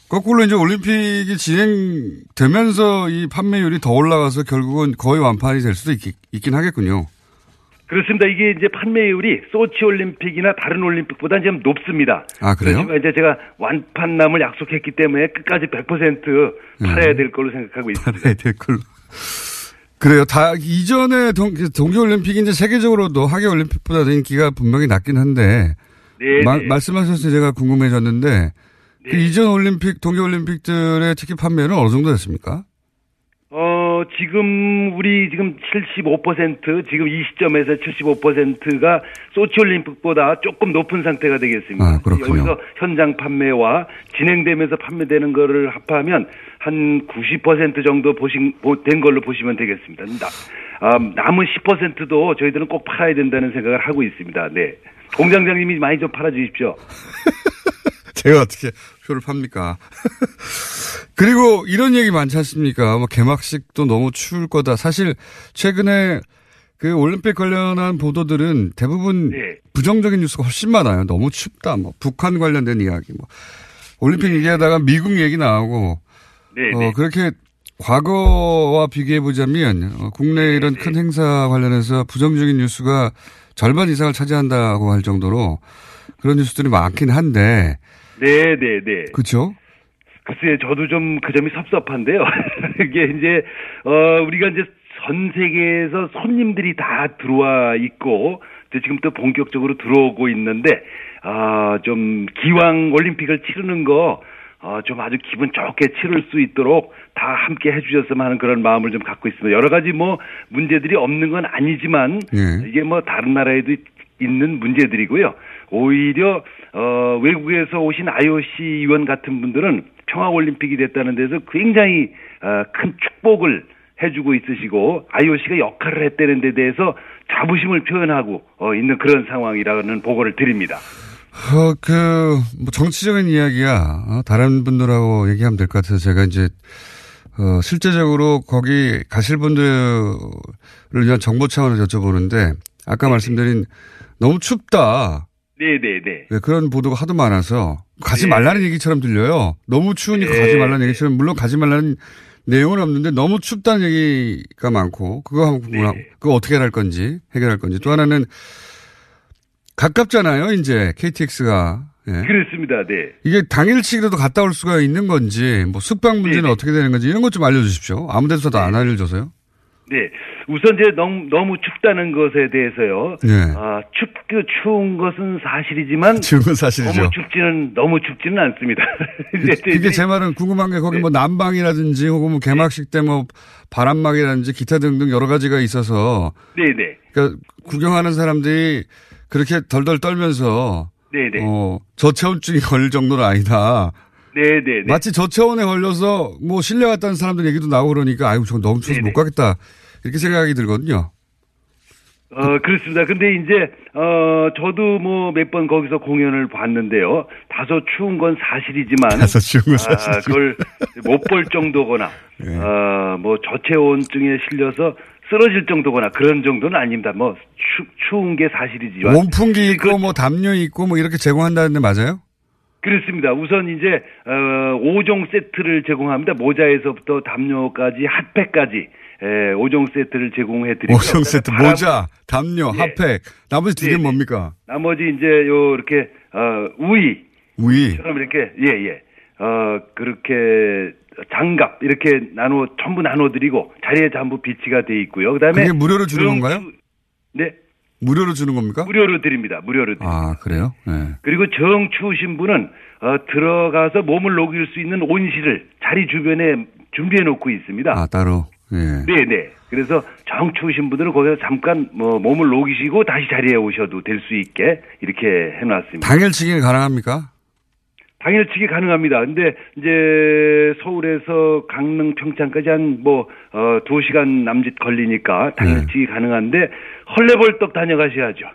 E: 거꾸로 이제 올림픽이 진행되면서 이 판매율이 더 올라가서 결국은 거의 완판이 될 수도 있, 있긴 하겠군요.
J: 그렇습니다. 이게 이제 판매율이 소치 올림픽이나 다른 올림픽보다 좀 높습니다.
E: 아, 그래요?
J: 이제 제가 완판남을 약속했기 때문에 끝까지 100% 팔아야
E: 네.
J: 될 걸로 생각하고 있습니다.
E: 팔아야 될 걸로. 그래요. 다 이전에 동, 동계올림픽이 이제 세계적으로도 하계올림픽보다 인기가 분명히 낮긴 한데
J: 네,
E: 마-
J: 네.
E: 말씀하셔서 제가 궁금해졌는데 그 이전 올림픽 동계올림픽들의 티켓 판매는 어느 정도 됐습니까?
J: 어, 지금 우리 지금 75% 지금 이 시점에서 75%가 소치 올림픽보다 조금 높은 상태가 되겠습니다.
E: 아, 그렇군요.
J: 여기서 현장 판매와 진행되면서 판매되는 거를 합하면 한 90% 정도 보신 보- 된 걸로 보시면 되겠습니다. 나, 아, 남은 10%도 저희들은 꼭 팔아야 된다는 생각을 하고 있습니다. 네. 공장장님이 많이 좀 팔아 주십시오. [laughs] [laughs]
E: 제가 어떻게 표를 팝니까? [laughs] 그리고 이런 얘기 많지 않습니까? 뭐 개막식도 너무 추울 거다. 사실 최근에 그 올림픽 관련한 보도들은 대부분
J: 네.
E: 부정적인 뉴스가 훨씬 많아요. 너무 춥다. 뭐 북한 관련된 이야기. 뭐 올림픽 얘기하다가 미국 얘기 나오고
J: 네,
E: 어,
J: 네.
E: 그렇게 과거와 비교해 보자면 어, 국내 이런 큰 행사 관련해서 부정적인 뉴스가 절반 이상을 차지한다고 할 정도로 그런 뉴스들이 많긴 한데
J: 네, 네, 네.
E: 그렇죠?
J: 글쎄, 저도 좀 그 점이 섭섭한데요. [laughs] 이게 이제, 어, 우리가 이제 전 세계에서 손님들이 다 들어와 있고, 지금 또 본격적으로 들어오고 있는데, 아, 좀 기왕 올림픽을 치르는 거, 어, 좀 아주 기분 좋게 치를 수 있도록 다 함께 해주셨으면 하는 그런 마음을 좀 갖고 있습니다. 여러 가지 뭐 문제들이 없는 건 아니지만,
E: 예.
J: 이게 뭐 다른 나라에도 있- 있는 문제들이고요. 오히려 어 외국에서 오신 IOC 위원 같은 분들은 평화 올림픽이 됐다는 데서 굉장히 어, 큰 축복을 해주고 있으시고 IOC가 역할을 했다는 데 대해서 자부심을 표현하고 어, 있는 그런 상황이라는 보고를 드립니다.
E: 어, 그, 뭐, 정치적인 이야기야. 어, 다른 분들하고 얘기하면 될 것 같아서 제가 이제, 어, 실제적으로 거기 가실 분들을 위한 정보 차원에서 여쭤보는데, 아까 말씀드린 너무 춥다.
J: 네네네.
E: 네, 그런 보도가 하도 많아서 가지
J: 네.
E: 말라는 얘기처럼 들려요. 너무 추우니까
J: 네.
E: 가지 말라는 얘기처럼 물론 가지 말라는 내용은 없는데 너무 춥다는 얘기가 많고 그거
J: 네.
E: 그거 어떻게 할 건지 해결할 건지 또 하나는 가깝잖아요. 이제 KTX가 예.
J: 그렇습니다. 네.
E: 이게 당일치기로도 갔다 올 수가 있는 건지 뭐 숙박 문제는
J: 네네.
E: 어떻게 되는 건지 이런 것 좀 알려주십시오. 아무 데서도 안 알려줘서요.
J: 네. 우선 이제 너무, 너무 춥다는 것에 대해서요.
E: 네.
J: 아, 춥, 그 추운 것은 사실이지만.
E: 추운 건 사실이죠.
J: 너무 춥지는, 너무 춥지는 않습니다. [laughs] 이제
E: 그게 제 말은 궁금한 게
J: 네.
E: 거기 뭐 난방이라든지 혹은 뭐 개막식 때 뭐 바람막이라든지 기타 등등 여러 가지가 있어서
J: 네네.
E: 그러니까 구경하는 사람들이 그렇게 덜덜 떨면서
J: 네네.
E: 어, 저체온증이 걸릴 정도는 아니다.
J: 네네네.
E: 마치 저체온에 걸려서 뭐 실내 갔다는 사람들 얘기도 나오고 그러니까 아이고 저 너무 추워서 못 가겠다. 이렇게 생각이 들거든요.
J: 어, 그렇습니다. 근데 이제, 어, 저도 뭐 몇 번 거기서 공연을 봤는데요. 다소 추운 건 사실이지만. [laughs]
E: 다소 추운 건
J: 아,
E: 사실이죠.
J: 그걸 못 볼 [laughs] 정도거나,
E: 네.
J: 어, 뭐 저체온증에 실려서 쓰러질 정도거나 그런 정도는 아닙니다. 뭐, 추, 추운 게 사실이지만.
E: 원풍기 있고 뭐 담요 있고 뭐 이렇게 제공한다는데 맞아요?
J: 그렇습니다. 우선 이제 어 5종 세트를 제공합니다. 모자에서부터 담요까지 핫팩까지 에, 5종 세트를 제공해 드리고
E: 5종 세트 모자, 담요,
J: 네.
E: 핫팩. 나머지 두 개는 뭡니까?
J: 나머지 이제 요 이렇게 어 우이
E: 우이.
J: 처럼 이렇게 예 예 어 그렇게 장갑 이렇게 나눠 전부 나눠 드리고 자리에 전부 비치가 돼 있고요. 그다음에
E: 그게 무료로 주는
J: 음,
E: 건가요?
J: 네.
E: 무료로 주는 겁니까?
J: 무료로 드립니다. 무료로 드립니다.
E: 아, 그래요? 네.
J: 그리고 정 추우신 분은 어, 들어가서 몸을 녹일 수 있는 온실을 자리 주변에 준비해 놓고 있습니다.
E: 아, 따로. 예.
J: 네, 네. 그래서 정 추우신 분들은 거기서 잠깐 뭐 몸을 녹이시고 다시 자리에 오셔도 될 수 있게 이렇게 해놨습니다.
E: 당일치기는 가능합니까?
J: 당일치기 가능합니다. 근데 이제 서울에서 강릉 평창까지 한 뭐 어, 2시간 남짓 걸리니까 당일치기 가능한데 헐레벌떡 다녀가셔야죠.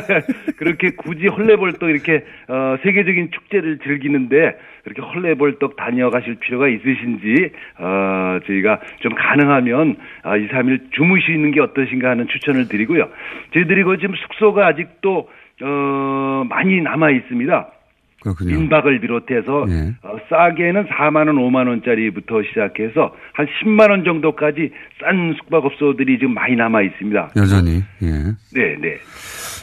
J: [laughs] 그렇게 굳이 헐레벌떡 이렇게 어, 세계적인 축제를 즐기는데 그렇게 헐레벌떡 다녀가실 필요가 있으신지 어, 저희가 좀 가능하면 아, 2, 3일 주무시는 게 어떠신가 하는 추천을 드리고요. 저희들이 그 지금 숙소가 아직도 어, 많이 남아 있습니다.
E: 그렇군요.
J: 민박을 비롯해서
E: 예.
J: 어, 싸게는 4만 원, 5만 원짜리부터 시작해서 한 10만 원 정도까지 싼 숙박업소들이 지금 많이 남아 있습니다.
E: 여전히. 예.
J: 네, 네.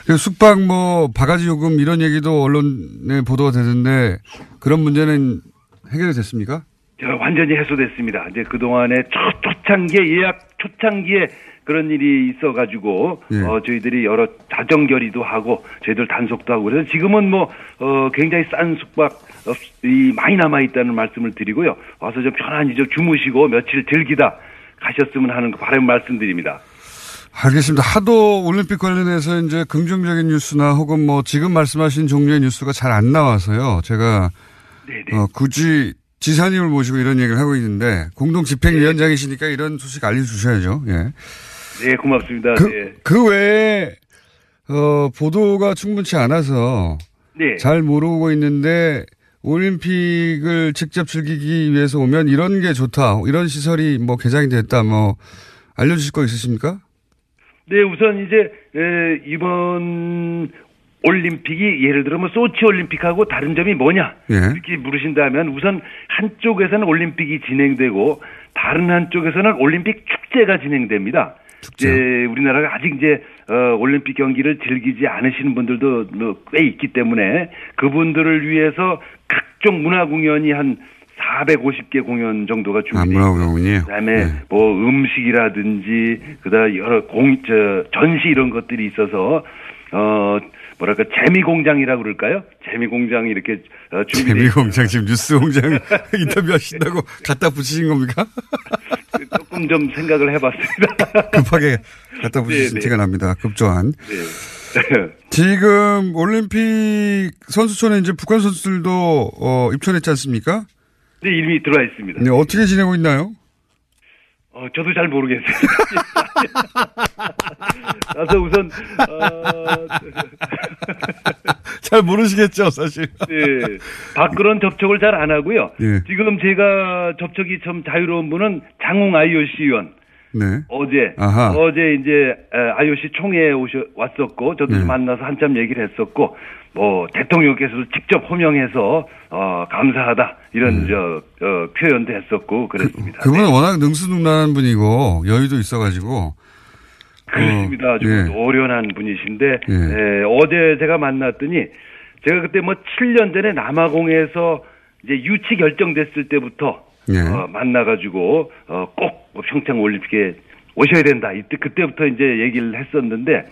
E: 그 숙박 뭐 바가지 요금 이런 얘기도 언론에 보도가 되는데 그런 문제는 해결이 됐습니까?
J: 저 완전히 해소됐습니다. 이제 그동안에 초, 초창기에 예약 초창기에 그런 일이 있어가지고
E: 예.
J: 어, 저희들이 여러 자정 결의도 하고 저희들 단속도 하고 그래서 지금은 뭐 어, 굉장히 싼 숙박 어, 이 많이 남아 있다는 말씀을 드리고요. 와서 좀 편안히 좀 주무시고 며칠 즐기다 가셨으면 하는 그 바람 말씀드립니다.
E: 알겠습니다. 하도 올림픽 관련해서 이제 긍정적인 뉴스나 혹은 뭐 지금 말씀하신 종류의 뉴스가 잘 안 나와서요. 제가 어, 굳이 지사님을 모시고 이런 얘기를 하고 있는데 공동 집행위원장이시니까 이런 소식 알려주셔야죠. 예.
J: 네, 고맙습니다.
E: 그,
J: 네.
E: 그 외에 어, 보도가 충분치 않아서
J: 네.
E: 잘 모르고 있는데 올림픽을 직접 즐기기 위해서 오면 이런 게 좋다. 이런 시설이 뭐 개장이 됐다. 뭐 알려주실 거 있으십니까?
J: 네, 우선 이제 에, 이번 올림픽이 예를 들어 뭐 소치 올림픽하고 다른 점이 뭐냐
E: 예.
J: 이렇게 물으신다면 우선 한쪽에서는 올림픽이 진행되고 다른 한쪽에서는 올림픽 축제가 진행됩니다. 이제 우리나라가 아직 이제 어, 올림픽 경기를 즐기지 않으시는 분들도 뭐꽤 있기 때문에 그분들을 위해서 각종 문화 공연이 한 450개 공연 정도가 준비되어
E: 아, 문화공연이요?
J: 그다음에 뭐 음식이라든지 그다음 여러 공 저 전시 이런 것들이 있어서 어 뭐랄까 재미 공장이라고 그럴까요? 재미 공장이 이렇게 어, 준비
E: 재미 공장 지금 뉴스 공장 [laughs] 인터뷰하신다고 갖다 붙이신 겁니까? [laughs]
J: 조금 좀 생각을 해봤습니다. [laughs]
E: 급하게 갖다 붙이신
J: 네, 네.
E: 티가 납니다. 급조한.
J: 네.
E: 지금 올림픽 선수촌에 이제 북한 선수들도 어, 입촌했지 않습니까?
J: 네, 이미 들어와 있습니다.
E: 네, 어떻게 지내고 있나요?
J: 어, 저도 잘 모르겠어요. [laughs] 그래서 우선 어, [laughs]
E: 잘 모르시겠죠, 사실.
J: 네, 밖으로는 접촉을 잘 안 하고요.
E: 예.
J: 지금 제가 접촉이 좀 자유로운 분은 장홍 IOC 위원.
E: 네.
J: 어제
E: 아하.
J: 어제 이제 에, IOC 총회에 오셔 왔었고 저도
E: 네.
J: 만나서 한참 얘기를 했었고 뭐 대통령께서도 직접 호명해서 어 감사하다 이런 저 어, 표현도 했었고 그랬습니다.
E: 네. 그분은 워낙 능수능란한 분이고 여유도 있어가지고
J: 그렇습니다. 아주
E: 예.
J: 노련한 분이신데
E: 예.
J: 에, 어제 제가 만났더니 제가 그때 뭐 7년 전에 남아공에서 이제 유치 결정됐을 때부터
E: 예.
J: 어, 만나가지고 어, 꼭뭐 평창 올림픽에 오셔야 된다. 이때 그때부터 이제 얘기를 했었는데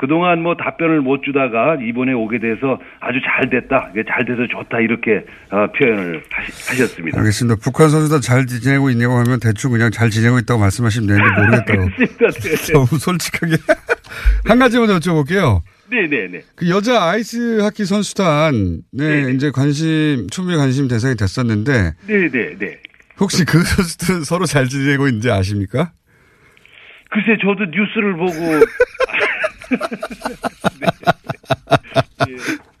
J: 그동안 뭐 답변을 못 주다가 이번에 오게 돼서 아주 잘 됐다. 잘 돼서 좋다. 이렇게 어, 표현을 하시, 었습니다
E: 알겠습니다. 북한 선수들 잘 지내고 있냐고 하면 대충 그냥 잘 지내고 있다고 말씀하시면 되는데 모르겠다고. [laughs]
J: 네. [laughs]
E: 너무 솔직하게. [laughs] 한 가지만 여쭤볼게요.
J: 네네네.
E: 그 여자 아이스 하키 선수단, 네, 이제 관심, 초미의 관심 대상이 됐었는데,
J: 네네네.
E: 혹시 그 선수들은 [laughs] 서로 잘 지내고 있는지 아십니까?
J: 글쎄 저도 뉴스를 보고 [laughs]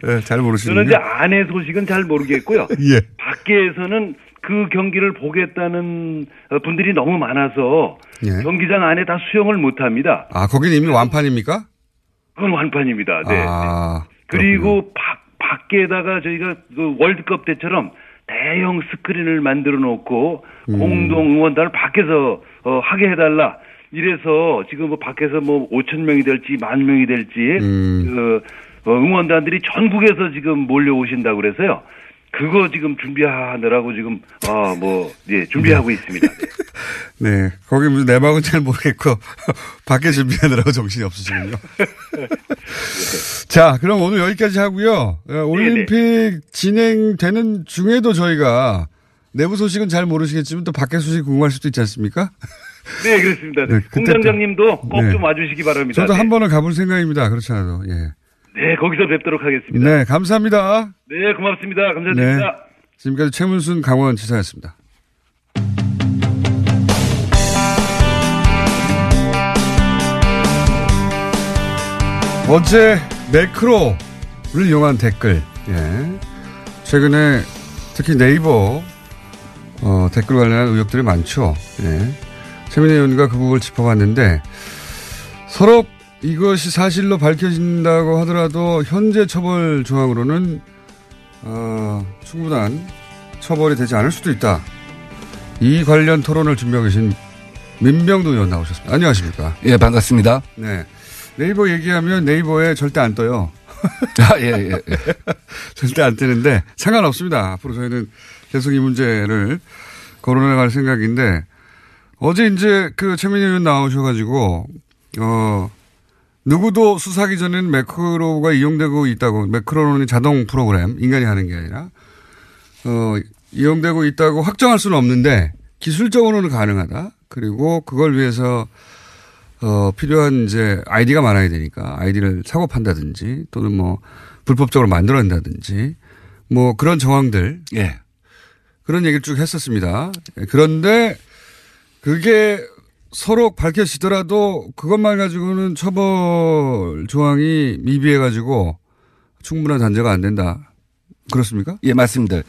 E: 네, 잘
J: 저는
E: 모르시는군요.
J: 이제 아내 소식은 잘 모르겠고요.
E: 예.
J: 밖에서는 그 경기를 보겠다는 어, 분들이 너무 많아서
E: 예.
J: 경기장 안에 다 수영을 못 합니다.
E: 아, 거기는 이미 완판입니까?
J: 그건 완판입니다. 네.
E: 아,
J: 그리고 밖, 밖에다가 저희가 그 월드컵 때처럼 대형 스크린을 만들어 놓고
E: 음.
J: 공동 응원단을 밖에서 어, 하게 해달라. 이래서 지금 뭐 밖에서 뭐 5천 명이 될지 만 명이 될지
E: 음.
J: 그 어, 응원단들이 전국에서 지금 몰려오신다고 그래서요. 그거 지금 준비하느라고 지금 아뭐 예, 준비하고 있습니다. [laughs]
E: 네. 거기 무슨 내막은 잘 모르겠고, [laughs] 밖에 준비하느라고 정신이 없으시군요. [laughs] 자, 그럼 오늘 여기까지 하고요. 어, 올림픽 진행되는 중에도 저희가 내부 소식은 잘 모르시겠지만 또 밖에 소식 궁금할 수도 있지 않습니까?
J: 네, 그렇습니다.
E: 네, 그때
J: 공장장님도 꼭
E: 네.
J: 좀 와주시기 바랍니다.
E: 저도
J: 네.
E: 한 번은 가볼 생각입니다. 그렇지 않아도. 예.
J: 네, 거기서 뵙도록 하겠습니다.
E: 네, 감사합니다.
J: 네, 고맙습니다.
E: 네.
J: 감사드립니다.
E: 지금까지 최문순 강원지사였습니다. 어제 매크로를 이용한 댓글. 예. 최근에 특히 네이버 어, 댓글 관련한 의혹들이 많죠. 예. 최민희 의원과 그 부분을 짚어봤는데 서로 이것이 사실로 밝혀진다고 하더라도 현재 처벌 조항으로는 어, 충분한 처벌이 되지 않을 수도 있다. 이 관련 토론을 준비하고 계신 민병도 의원 나오셨습니다. 안녕하십니까?
K: 예, 반갑습니다.
E: 네. 네이버 얘기하면 네이버에 절대 안 떠요. [laughs]
K: 아, 예, 예, 예. [laughs]
E: 절대 안 뜨는데 상관없습니다. 앞으로 저희는 계속 이 문제를 거론해 갈 생각인데 어제 이제 그 최민희 의원 나오셔가지고 어 누구도 수사하기 전에는 매크로가 이용되고 있다고 매크로는 자동 프로그램 인간이 하는 게 아니라 어 이용되고 있다고 확정할 수는 없는데 기술적으로는 가능하다. 그리고 그걸 위해서 어, 필요한 이제 아이디가 많아야 되니까 아이디를 사고 판다든지 또는 뭐 불법적으로 만들어낸다든지 뭐 그런 정황들.
K: 예.
E: 그런 얘기를 쭉 했었습니다. 예, 그런데 그게 서로 밝혀지더라도 그것만 가지고는 처벌 조항이 미비해 가지고 충분한 단죄가 안 된다. 그렇습니까?
K: 예, 맞습니다.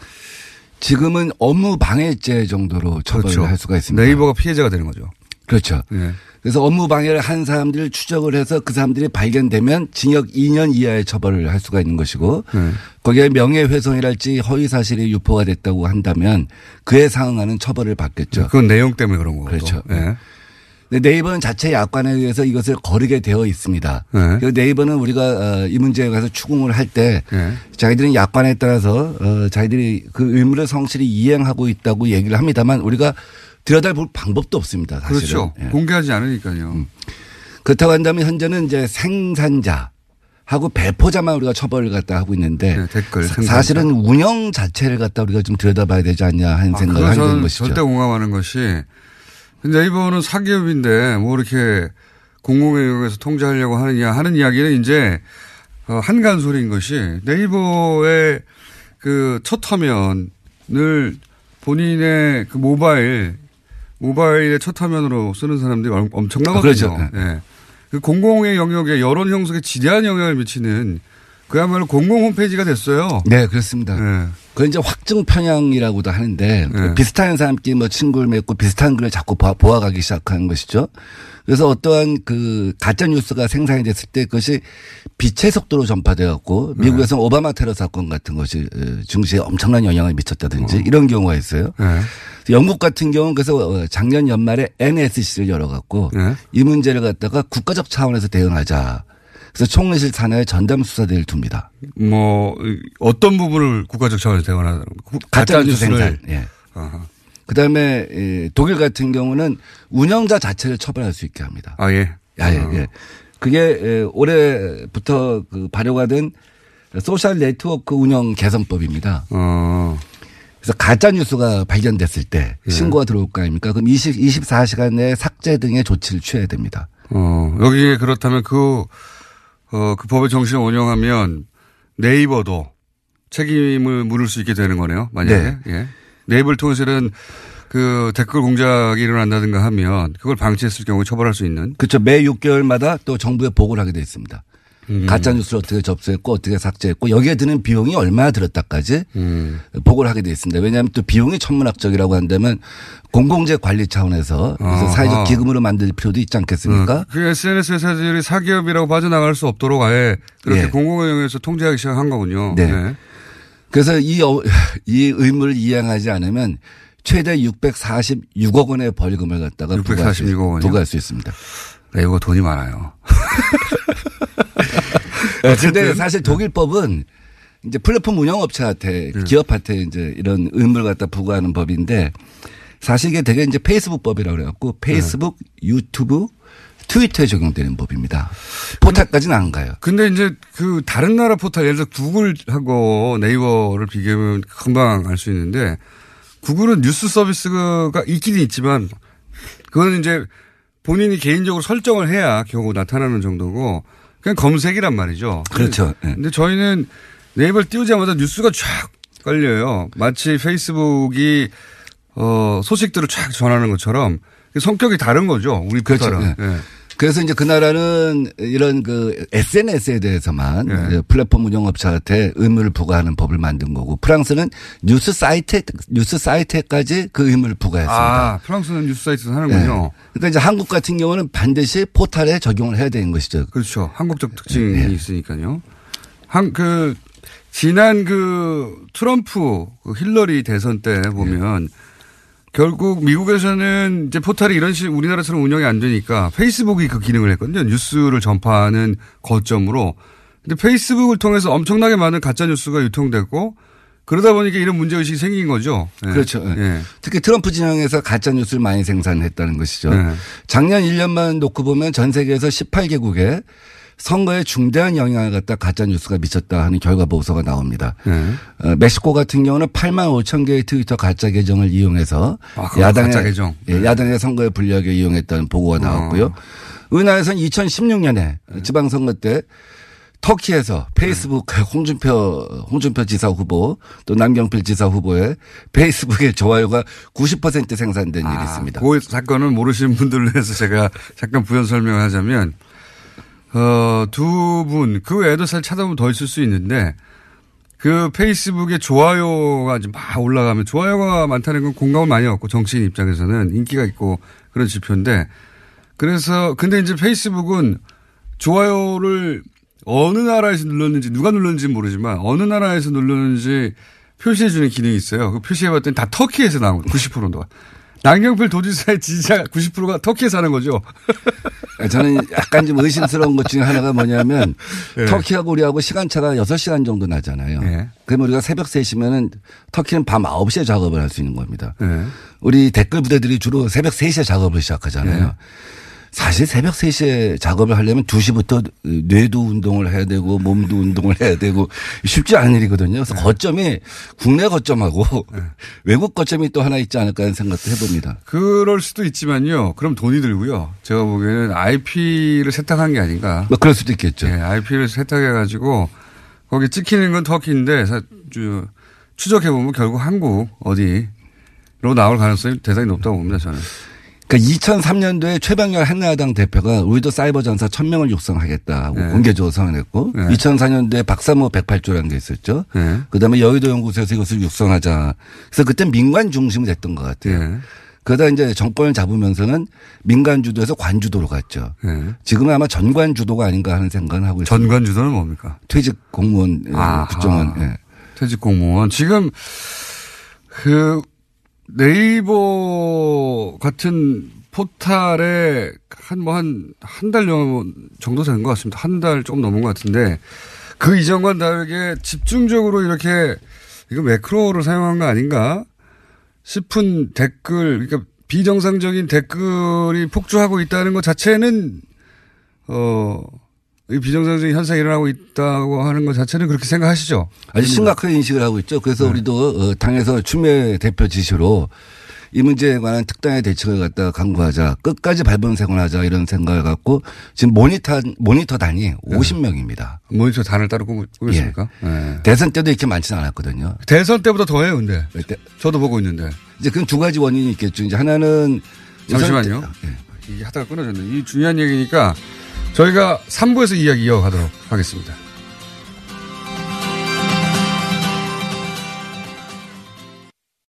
K: 지금은 업무 방해죄 정도로 처벌을
E: 그렇죠.
K: 할 수가 있습니다.
E: 네이버가 피해자가 되는 거죠.
K: 그렇죠.
E: 예.
K: 그래서 업무 방해를 한 사람들을 추적을 해서 그 사람들이 발견되면 징역 2년 이하의 처벌을 할 수가 있는 것이고
E: 네.
K: 거기에 명예훼손이랄지 허위 사실이 유포가 됐다고 한다면 그에 상응하는 처벌을 받겠죠.
E: 그건 내용 때문에 그런 거고.
K: 그렇죠.
E: 예.
K: 근데 네이버는 자체 약관에 의해서 이것을 거르게 되어 있습니다.
E: 네.
K: 그리고 네이버는 우리가 어, 이 문제에 관해서 추궁을 할때
E: 예.
K: 자기들은 약관에 따라서 어, 자기들이 그 의무를 성실히 이행하고 있다고 얘기를 합니다만 우리가 들여다볼 방법도 없습니다. 사실은.
E: 그렇죠.
K: 예.
E: 공개하지 않으니까요.
K: 그렇다고 한다면 현재는 이제 생산자 하고 배포자만 우리가 처벌을 갖다 하고 있는데
E: 네, 댓글,
K: 사-. 사실은 운영 자체를 갖다 우리가 좀 들여다봐야 되지 않냐 하는 생각을 하게 되는
E: 저는
K: 것이죠.
E: 절대 공감하는 것이 네이버는 사기업인데 뭐 이렇게 공공의 영역에서 통제하려고 하느냐 하는 이야기는 이제 어, 한간 소리인 것이 네이버의 그 첫 화면을 본인의 그 모바일 모바일의 첫 화면으로 쓰는 사람들이 엄- 엄청나거든요.
K: 아, 그렇죠.
E: 예. 그 공공의 영역에 여론 형성에 지대한 영향을 미치는 그야말로 공공 홈페이지가 됐어요.
K: 네, 그렇습니다.
E: 네.
K: 그건 이제 확증 편향이라고도 하는데
E: 네.
K: 비슷한 사람끼리 뭐 친구를 맺고 비슷한 글을 자꾸 보아, 보아 가기 시작하는 것이죠. 그래서 어떠한 그 가짜 뉴스가 생산이 됐을 때 그것이 빛의 속도로 전파돼 갖고
E: 네.
K: 미국에서는 오바마 테러 사건 같은 것이 어, 증시에 엄청난 영향을 미쳤다든지
E: 어.
K: 이런 경우가 있어요.
E: 네.
K: 영국 같은 경우는 그래서 어, 작년 연말에 NSC를 열어갖고
E: 네.
K: 이 문제를 갖다가 국가적 차원에서 대응하자. 그래서 총리실 산하에 전담 수사대를 둡니다.
E: 뭐 어떤 부분을 국가적 차원에서 대응하는
K: 가짜 뉴스 생산. 예.
E: 아하.
K: 그다음에 예, 독일 같은 경우는 운영자 자체를 처벌할 수 있게 합니다.
E: 아 예.
K: 아, 예, 예. 그게 예, 올해부터 그 발효가 된 소셜 네트워크 운영 개선법입니다.
E: 어.
K: 그래서 가짜 뉴스가 발견됐을 때
E: 예.
K: 신고가 들어올 거 아닙니까? 그럼 20, 24시간 내에 삭제 등의 조치를 취해야 됩니다.
E: 어, 여기에 그렇다면 그, 어, 그 법의 정신을 운영하면 네이버도 책임을 물을 수 있게 되는 거네요. 만약에. 예. 네이버를 통해서는 그 댓글 공작이 일어난다든가 하면 그걸 방치했을 경우에 처벌할 수 있는.
K: 그렇죠. 매 6개월마다 또 정부에 보고를 하게 돼 있습니다.
E: 음.
K: 가짜 뉴스를 어떻게 접수했고 어떻게 삭제했고 여기에 드는 비용이 얼마나 들었다까지
E: 음.
K: 보고를 하게 돼 있습니다. 왜냐하면 또 비용이 천문학적이라고 한다면 공공재 관리 차원에서
E: 아하.
K: 사회적 기금으로 만들 필요도 있지 않겠습니까?
E: 어, 그 SNS 회사들이 사기업이라고 빠져나갈 수 없도록 아예 그렇게
K: 예.
E: 공공의 영역에서 통제하기 시작한 거군요.
K: 네. 그래서 이, 어- 이 의무를 이행하지 않으면 최대 646억 원의 벌금을 갖다가 부과할 수,
E: 646억?
K: 부과할 수 있습니다.
E: 네이버 돈이 많아요. [laughs]
K: 근데 사실 독일법은 이제 플랫폼 운영업체한테
E: 네.
K: 기업한테 이제 이런 의무를 갖다 부과하는 법인데 사실 이게 되게 이제 페이스북 법이라고 그래갖고 페이스북,
E: 네.
K: 유튜브, 트위터에 적용되는 법입니다. 포탈까지는 안 가요.
E: 근데 이제 그 다른 나라 포탈 예를 들어 구글하고 네이버를 비교하면 금방 알 수 있는데 구글은 뉴스 서비스가 있긴 있지만 그거는 이제 본인이 개인적으로 설정을 해야 겨우 나타나는 정도고 그냥 검색이란 말이죠.
K: 그렇죠. 네.
E: 근데 저희는 네이버를 띄우자마자 뉴스가 쫙 깔려요. 마치 페이스북이 어 소식들을 쫙 전하는 것처럼 성격이 다른 거죠. 우리
K: 그렇죠.
E: 포탈은.
K: 네.
E: 예.
K: 그래서 이제 그 나라는 이런 그 SNS에 대해서만
E: 네.
K: 플랫폼 운영업체한테 의무를 부과하는 법을 만든 거고 프랑스는 뉴스 사이트 뉴스 사이트까지 그 의무를 부과했습니다.
E: 아, 프랑스는 뉴스 사이트에서 하는군요.
K: 네. 그러니까 이제 한국 같은 경우는 반드시 포탈에 적용을 해야 되는 것이죠.
E: 그렇죠. 한국적 특징이 있으니까요. 한, 그, 지난 그 트럼프 그 힐러리 대선 때 보면 결국 미국에서는 이제 포탈이 이런 식 우리나라처럼 운영이 안 되니까 페이스북이 그 기능을 했거든요. 뉴스를 전파하는 거점으로. 근데 페이스북을 통해서 엄청나게 많은 가짜 뉴스가 유통됐고 그러다 보니까 이런 문제 의식이 생긴 거죠. 예.
K: 그렇죠.
E: 예.
K: 특히 트럼프 진영에서 가짜 뉴스를 많이 생산했다는 것이죠.
E: 네.
K: 작년 1년만 놓고 보면 전 세계에서 18개국에 선거에 중대한 영향을 갖다 가짜 뉴스가 미쳤다 하는 결과 보고서가 나옵니다.
E: 네.
K: 어, 멕시코 같은 경우는 8만 5천 개의 트위터 가짜 계정을 이용해서
E: 아,
K: 야당의
E: 가짜 계정. 네.
K: 예, 야당의 선거에 불리하게 이용했다는 보고가 나왔고요.
E: 어.
K: 은하에서는 2016년에 지방선거 때 터키에서 페이스북
E: 네.
K: 홍준표 홍준표 지사 후보 또 남경필 지사 후보의 페이스북의 좋아요가 90% 생산된 일이 있습니다.
E: 그 사건은 모르시는 분들을 위해서 제가 잠깐 부연 설명을 하자면, 어, 두 분, 그 외에도 사실 찾아보면 더 있을 수 있는데, 그 페이스북에 좋아요가 이제 막 올라가면 좋아요가 많다는 건 공감을 많이 얻고 정치인 입장에서는 인기가 있고 그런 지표인데, 그래서, 근데 이제 페이스북은 좋아요를 어느 나라에서 눌렀는지 누가 눌렀는지 모르지만 어느 나라에서 눌렀는지 표시해주는 기능이 있어요. 그 표시해봤더니 다 터키에서 나온 거예요. 90%가. 남경필 도지사의 지지자 90%가 터키에서 하는 거죠.
K: 저는 약간 좀 의심스러운 것 중에 하나가 뭐냐면
E: 예. [laughs]
K: 터키하고 우리하고 시간차가 6시간 정도 나잖아요.
E: 예.
K: 그러면 우리가 새벽 3시면은 터키는 밤 9시에 작업을 할 수 있는 겁니다.
E: 예.
K: 우리 댓글 부대들이 주로 새벽 3시에 작업을 시작하잖아요.
E: 예.
K: 사실 새벽 3시에 작업을 하려면 2시부터 뇌도 운동을 해야 되고 몸도 운동을 해야 되고 쉽지 않은 일이거든요. 그래서
E: 네.
K: 거점이 국내 거점하고 외국 거점이 또 하나 있지 않을까 하는 생각도 해봅니다.
E: 그럴 수도 있지만요. 그럼 돈이 들고요. 제가 보기에는 IP를 세탁한 게 아닌가.
K: 뭐 그럴 수도 있겠죠.
E: 네, IP를 세탁해가지고 거기 찍히는 건 터키인데 추적해보면 결국 한국 어디로 나올 가능성이 대단히 높다고 봅니다. 저는.
K: 그러니까 2003년도에 최병렬 한나라당 대표가 우리도 사이버 전사 1000명을 육성하겠다고
E: 네.
K: 공개적으로 선언했고
E: 네.
K: 2004년도에 박사모 108조라는 게 있었죠.
E: 네.
K: 그다음에 여의도 연구소에서 이것을 육성하자. 그래서 그때 민관 중심이 됐던 것 같아요.
E: 네.
K: 그러다 이제 정권을 잡으면서는 민간 주도에서 관주도로 갔죠.
E: 네.
K: 지금은 아마 전관 주도가 아닌가 하는 생각은 하고 있습니다.
E: 전관 주도는 뭡니까?
K: 퇴직 공무원 예,
E: 아하.
K: 국정원. 예.
E: 퇴직 공무원. 지금 그 네이버 같은 포탈에 한 뭐 한 한 달 정도 된것 같습니다. 한달 조금 넘은 것 같은데 그 이전과는 다르게 집중적으로 이렇게 이거 매크로를 사용한 거 아닌가 싶은 댓글 그러니까 비정상적인 댓글이 폭주하고 있다는 것 자체는 어, 이 비정상적인 현상이 일어나고 있다고 하는 것 자체는 그렇게 생각하시죠?
K: 아주 심각하게 인식을 하고 있죠. 그래서
E: 네.
K: 우리도 어, 당에서 추미애 대표 지시로 이 문제에 관한 특단의 대책을 갖다 강구하자. 끝까지 발본색을 하자 이런 생각을 갖고 지금 모니터 모니터단이 50명입니다.
E: 모니터 단을 따로 꾸몄습니까? 네.
K: 대선 때도 이렇게 많지는 않았거든요.
E: 대선 때보다 더해요, 근데.
K: 때-
E: 저도 보고 있는데.
K: 이제 그건 두 가지 원인이 있겠죠. 이제 하나는
E: 잠시만요. 이게 하다가 끊어졌네. 이 중요한 얘기니까 저희가 3부에서 이야기 이어가도록 하겠습니다.